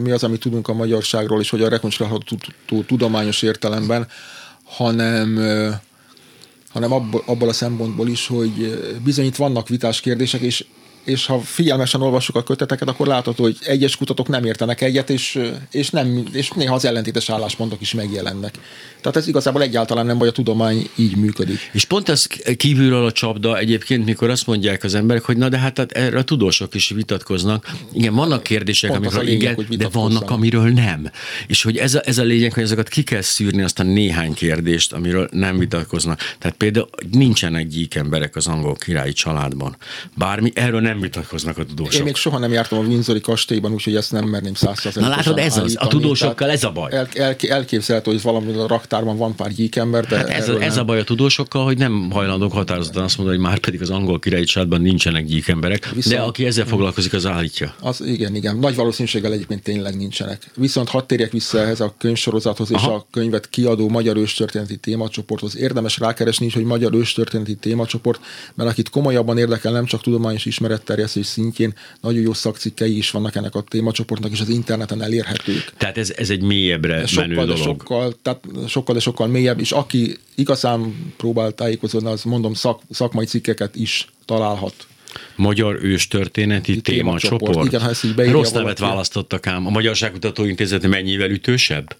mi az, amit tudunk a magyarságról, és hogy a rekonstruálható tu- tudományos értelemben, hanem hanem abból, abból a szempontból is, hogy ö, bizony itt vannak vitás kérdések, és és ha figyelmesen olvassuk a köteteket, akkor látható, hogy egyes kutatók nem értenek egyet, és, és, nem, és néha az ellentétes álláspontok is megjelennek. Tehát ez igazából egyáltalán nem baj, a tudomány így működik.
És pont ez kívülről a csapda egyébként, mikor azt mondják az emberek, hogy na de hát hát erre a tudósok is vitatkoznak. Igen, vannak kérdések,
Pont az
amikről
a lényeg,
igen, de vannak, amiről nem. És hogy ez a, ez a lényeg, hogy ezeket ki kell szűrni azt a néhány kérdést, amiről nem vitatkoznak. Tehát például nincsenek gyík emberek az angol királyi családban. Bármi, erről nem vitatkoznak a tudósok.
Én még soha nem jártam a Windsori kastélyban, úgyhogy ezt nem merném százszerzalékosan
Na látod, ez az. A tudósokkal ez a baj.
El, el, elképzelhető, hogy valami a raktárban van pár gyíkember, de
Hát ez, ez
nem.
a baj a tudósokkal, hogy nem hajlandók határozottan azt mondani, hogy már pedig az angol királyi családban nincsenek gyík emberek,
Viszont-
de aki ezzel foglalkozik, az állítja.
Az, igen, igen. Nagy valószínűséggel egyébként tényleg nincsenek. Viszont hadd térjek vissza ehhez a könyvsorozathoz és
Aha.
a könyvet kiadó Magyar Őstörténeti Témacsoporthoz. Érdemes rákeresni is, hogy Magyar Őstörténeti Témacsoport, mert akit komolyabban érdekel, nem csak tudományos ismeretterjesztés szintjén, nagyon jó szakcikkei is vannak ennek a témacsoportnak, és az interneten elérhetők.
Tehát ez, ez egy mélyebbre
Ez
menő
sokkal, de
dolog.
sokkal, tehát sokkal, de sokkal mélyebb, és aki igazán próbál tájékozódni, az mondom szak, szakmai cikkeket is találhat.
Magyar őstörténeti
Témacsoport.
témacsoport.
Igen, ha ezt így
Rossz nevet
valaki.
választottak ám. A Magyarságkutató Intézet mennyivel ütősebb?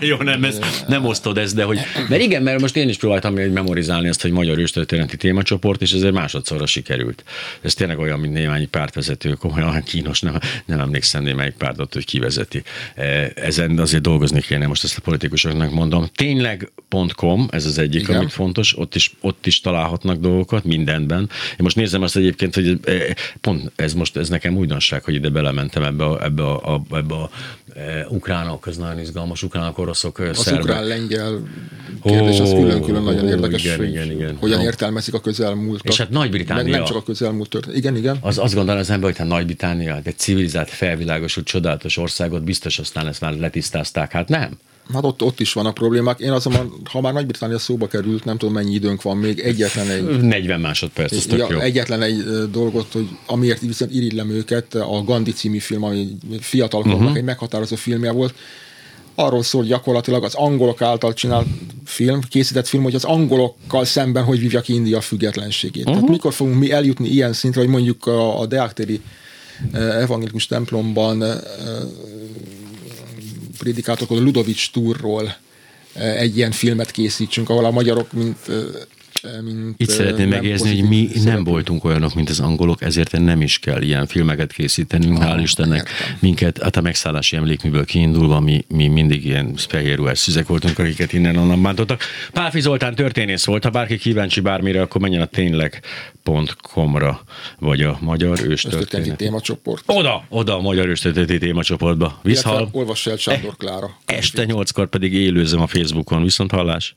Jó, nem, ez, nem osztod ezt, de hogy... Mert igen, mert most én is próbáltam egy memorizálni ezt, hogy magyar őstörténeti témacsoport, és ezért másodszorra sikerült. Ez tényleg olyan, mint némányi pártvezető, komolyan kínos, nem, nem emlékszem némelyik pártot, hogy kivezeti. E, ezen azért dolgozni kéne, most ezt a politikusoknak mondom. Tényleg.com, ez az egyik, igen. amit fontos, ott is, ott is találhatnak dolgokat, mindenben. Én most nézem azt egyébként, hogy e, pont ez most, ez nekem újdonság, hogy ide belementem ebbe a, ebbe a, a, ebbe a e, ukránok, ez nagyon izgalmas, ukránok, oroszok,
Az ukrán-lengyel kérdés, az külön-külön nagyon érdekes,
igen, igen, igen.
hogyan értelmezik a közelmúltat.
És hát Nagy-Britannia.
Meg nem csak a közelmúlt történet. Igen, igen.
Az, azt gondolom az ember, hogy hát Nagy-Britannia, egy civilizált, felvilágosult, csodálatos országot, biztos aztán ezt már letisztázták, hát nem.
Hát ott, ott is vannak problémák. Én azonban, ha már Nagy-Britannia szóba került, nem tudom mennyi időnk van még, egyetlen egy...
40 másodperc, ez
ja,
jó.
Egyetlen egy dolgot, hogy amiért viszont irigylem őket, a Gandhi című film, ami fiataloknak uh-huh. egy meghatározó filmje volt, arról szól gyakorlatilag az angolok által csinált film, készített film, hogy az angolokkal szemben hogy vívja ki India függetlenségét. Uh-huh. Tehát mikor fogunk mi eljutni ilyen szintre, hogy mondjuk a, a Deaktéri evangélikus templomban prédikátorok, a Ludovics túrról egy ilyen filmet készítsünk, ahol a magyarok, mint mint
Itt szeretném megérzni, hogy mi szerepel. nem voltunk olyanok, mint az angolok, ezért nem is kell ilyen filmeket készítenünk, ah, hál' Istennek. Értem. Minket, hát a megszállási emlékműből kiindulva mi, mi mindig ilyen fehér ruhás szüzek voltunk, akiket innen onnan bántottak. Pálfi Zoltán történész volt, ha bárki kíváncsi bármire, akkor menjen a tényleg.com-ra, vagy a Magyar Őstörténeti
témacsoport.
Oda, oda a Magyar Őstörténeti témacsoportba. Viszhal.
Olvass el Sándor Klára.
Este nyolckor pedig élőzöm a Facebookon. Viszont hallás.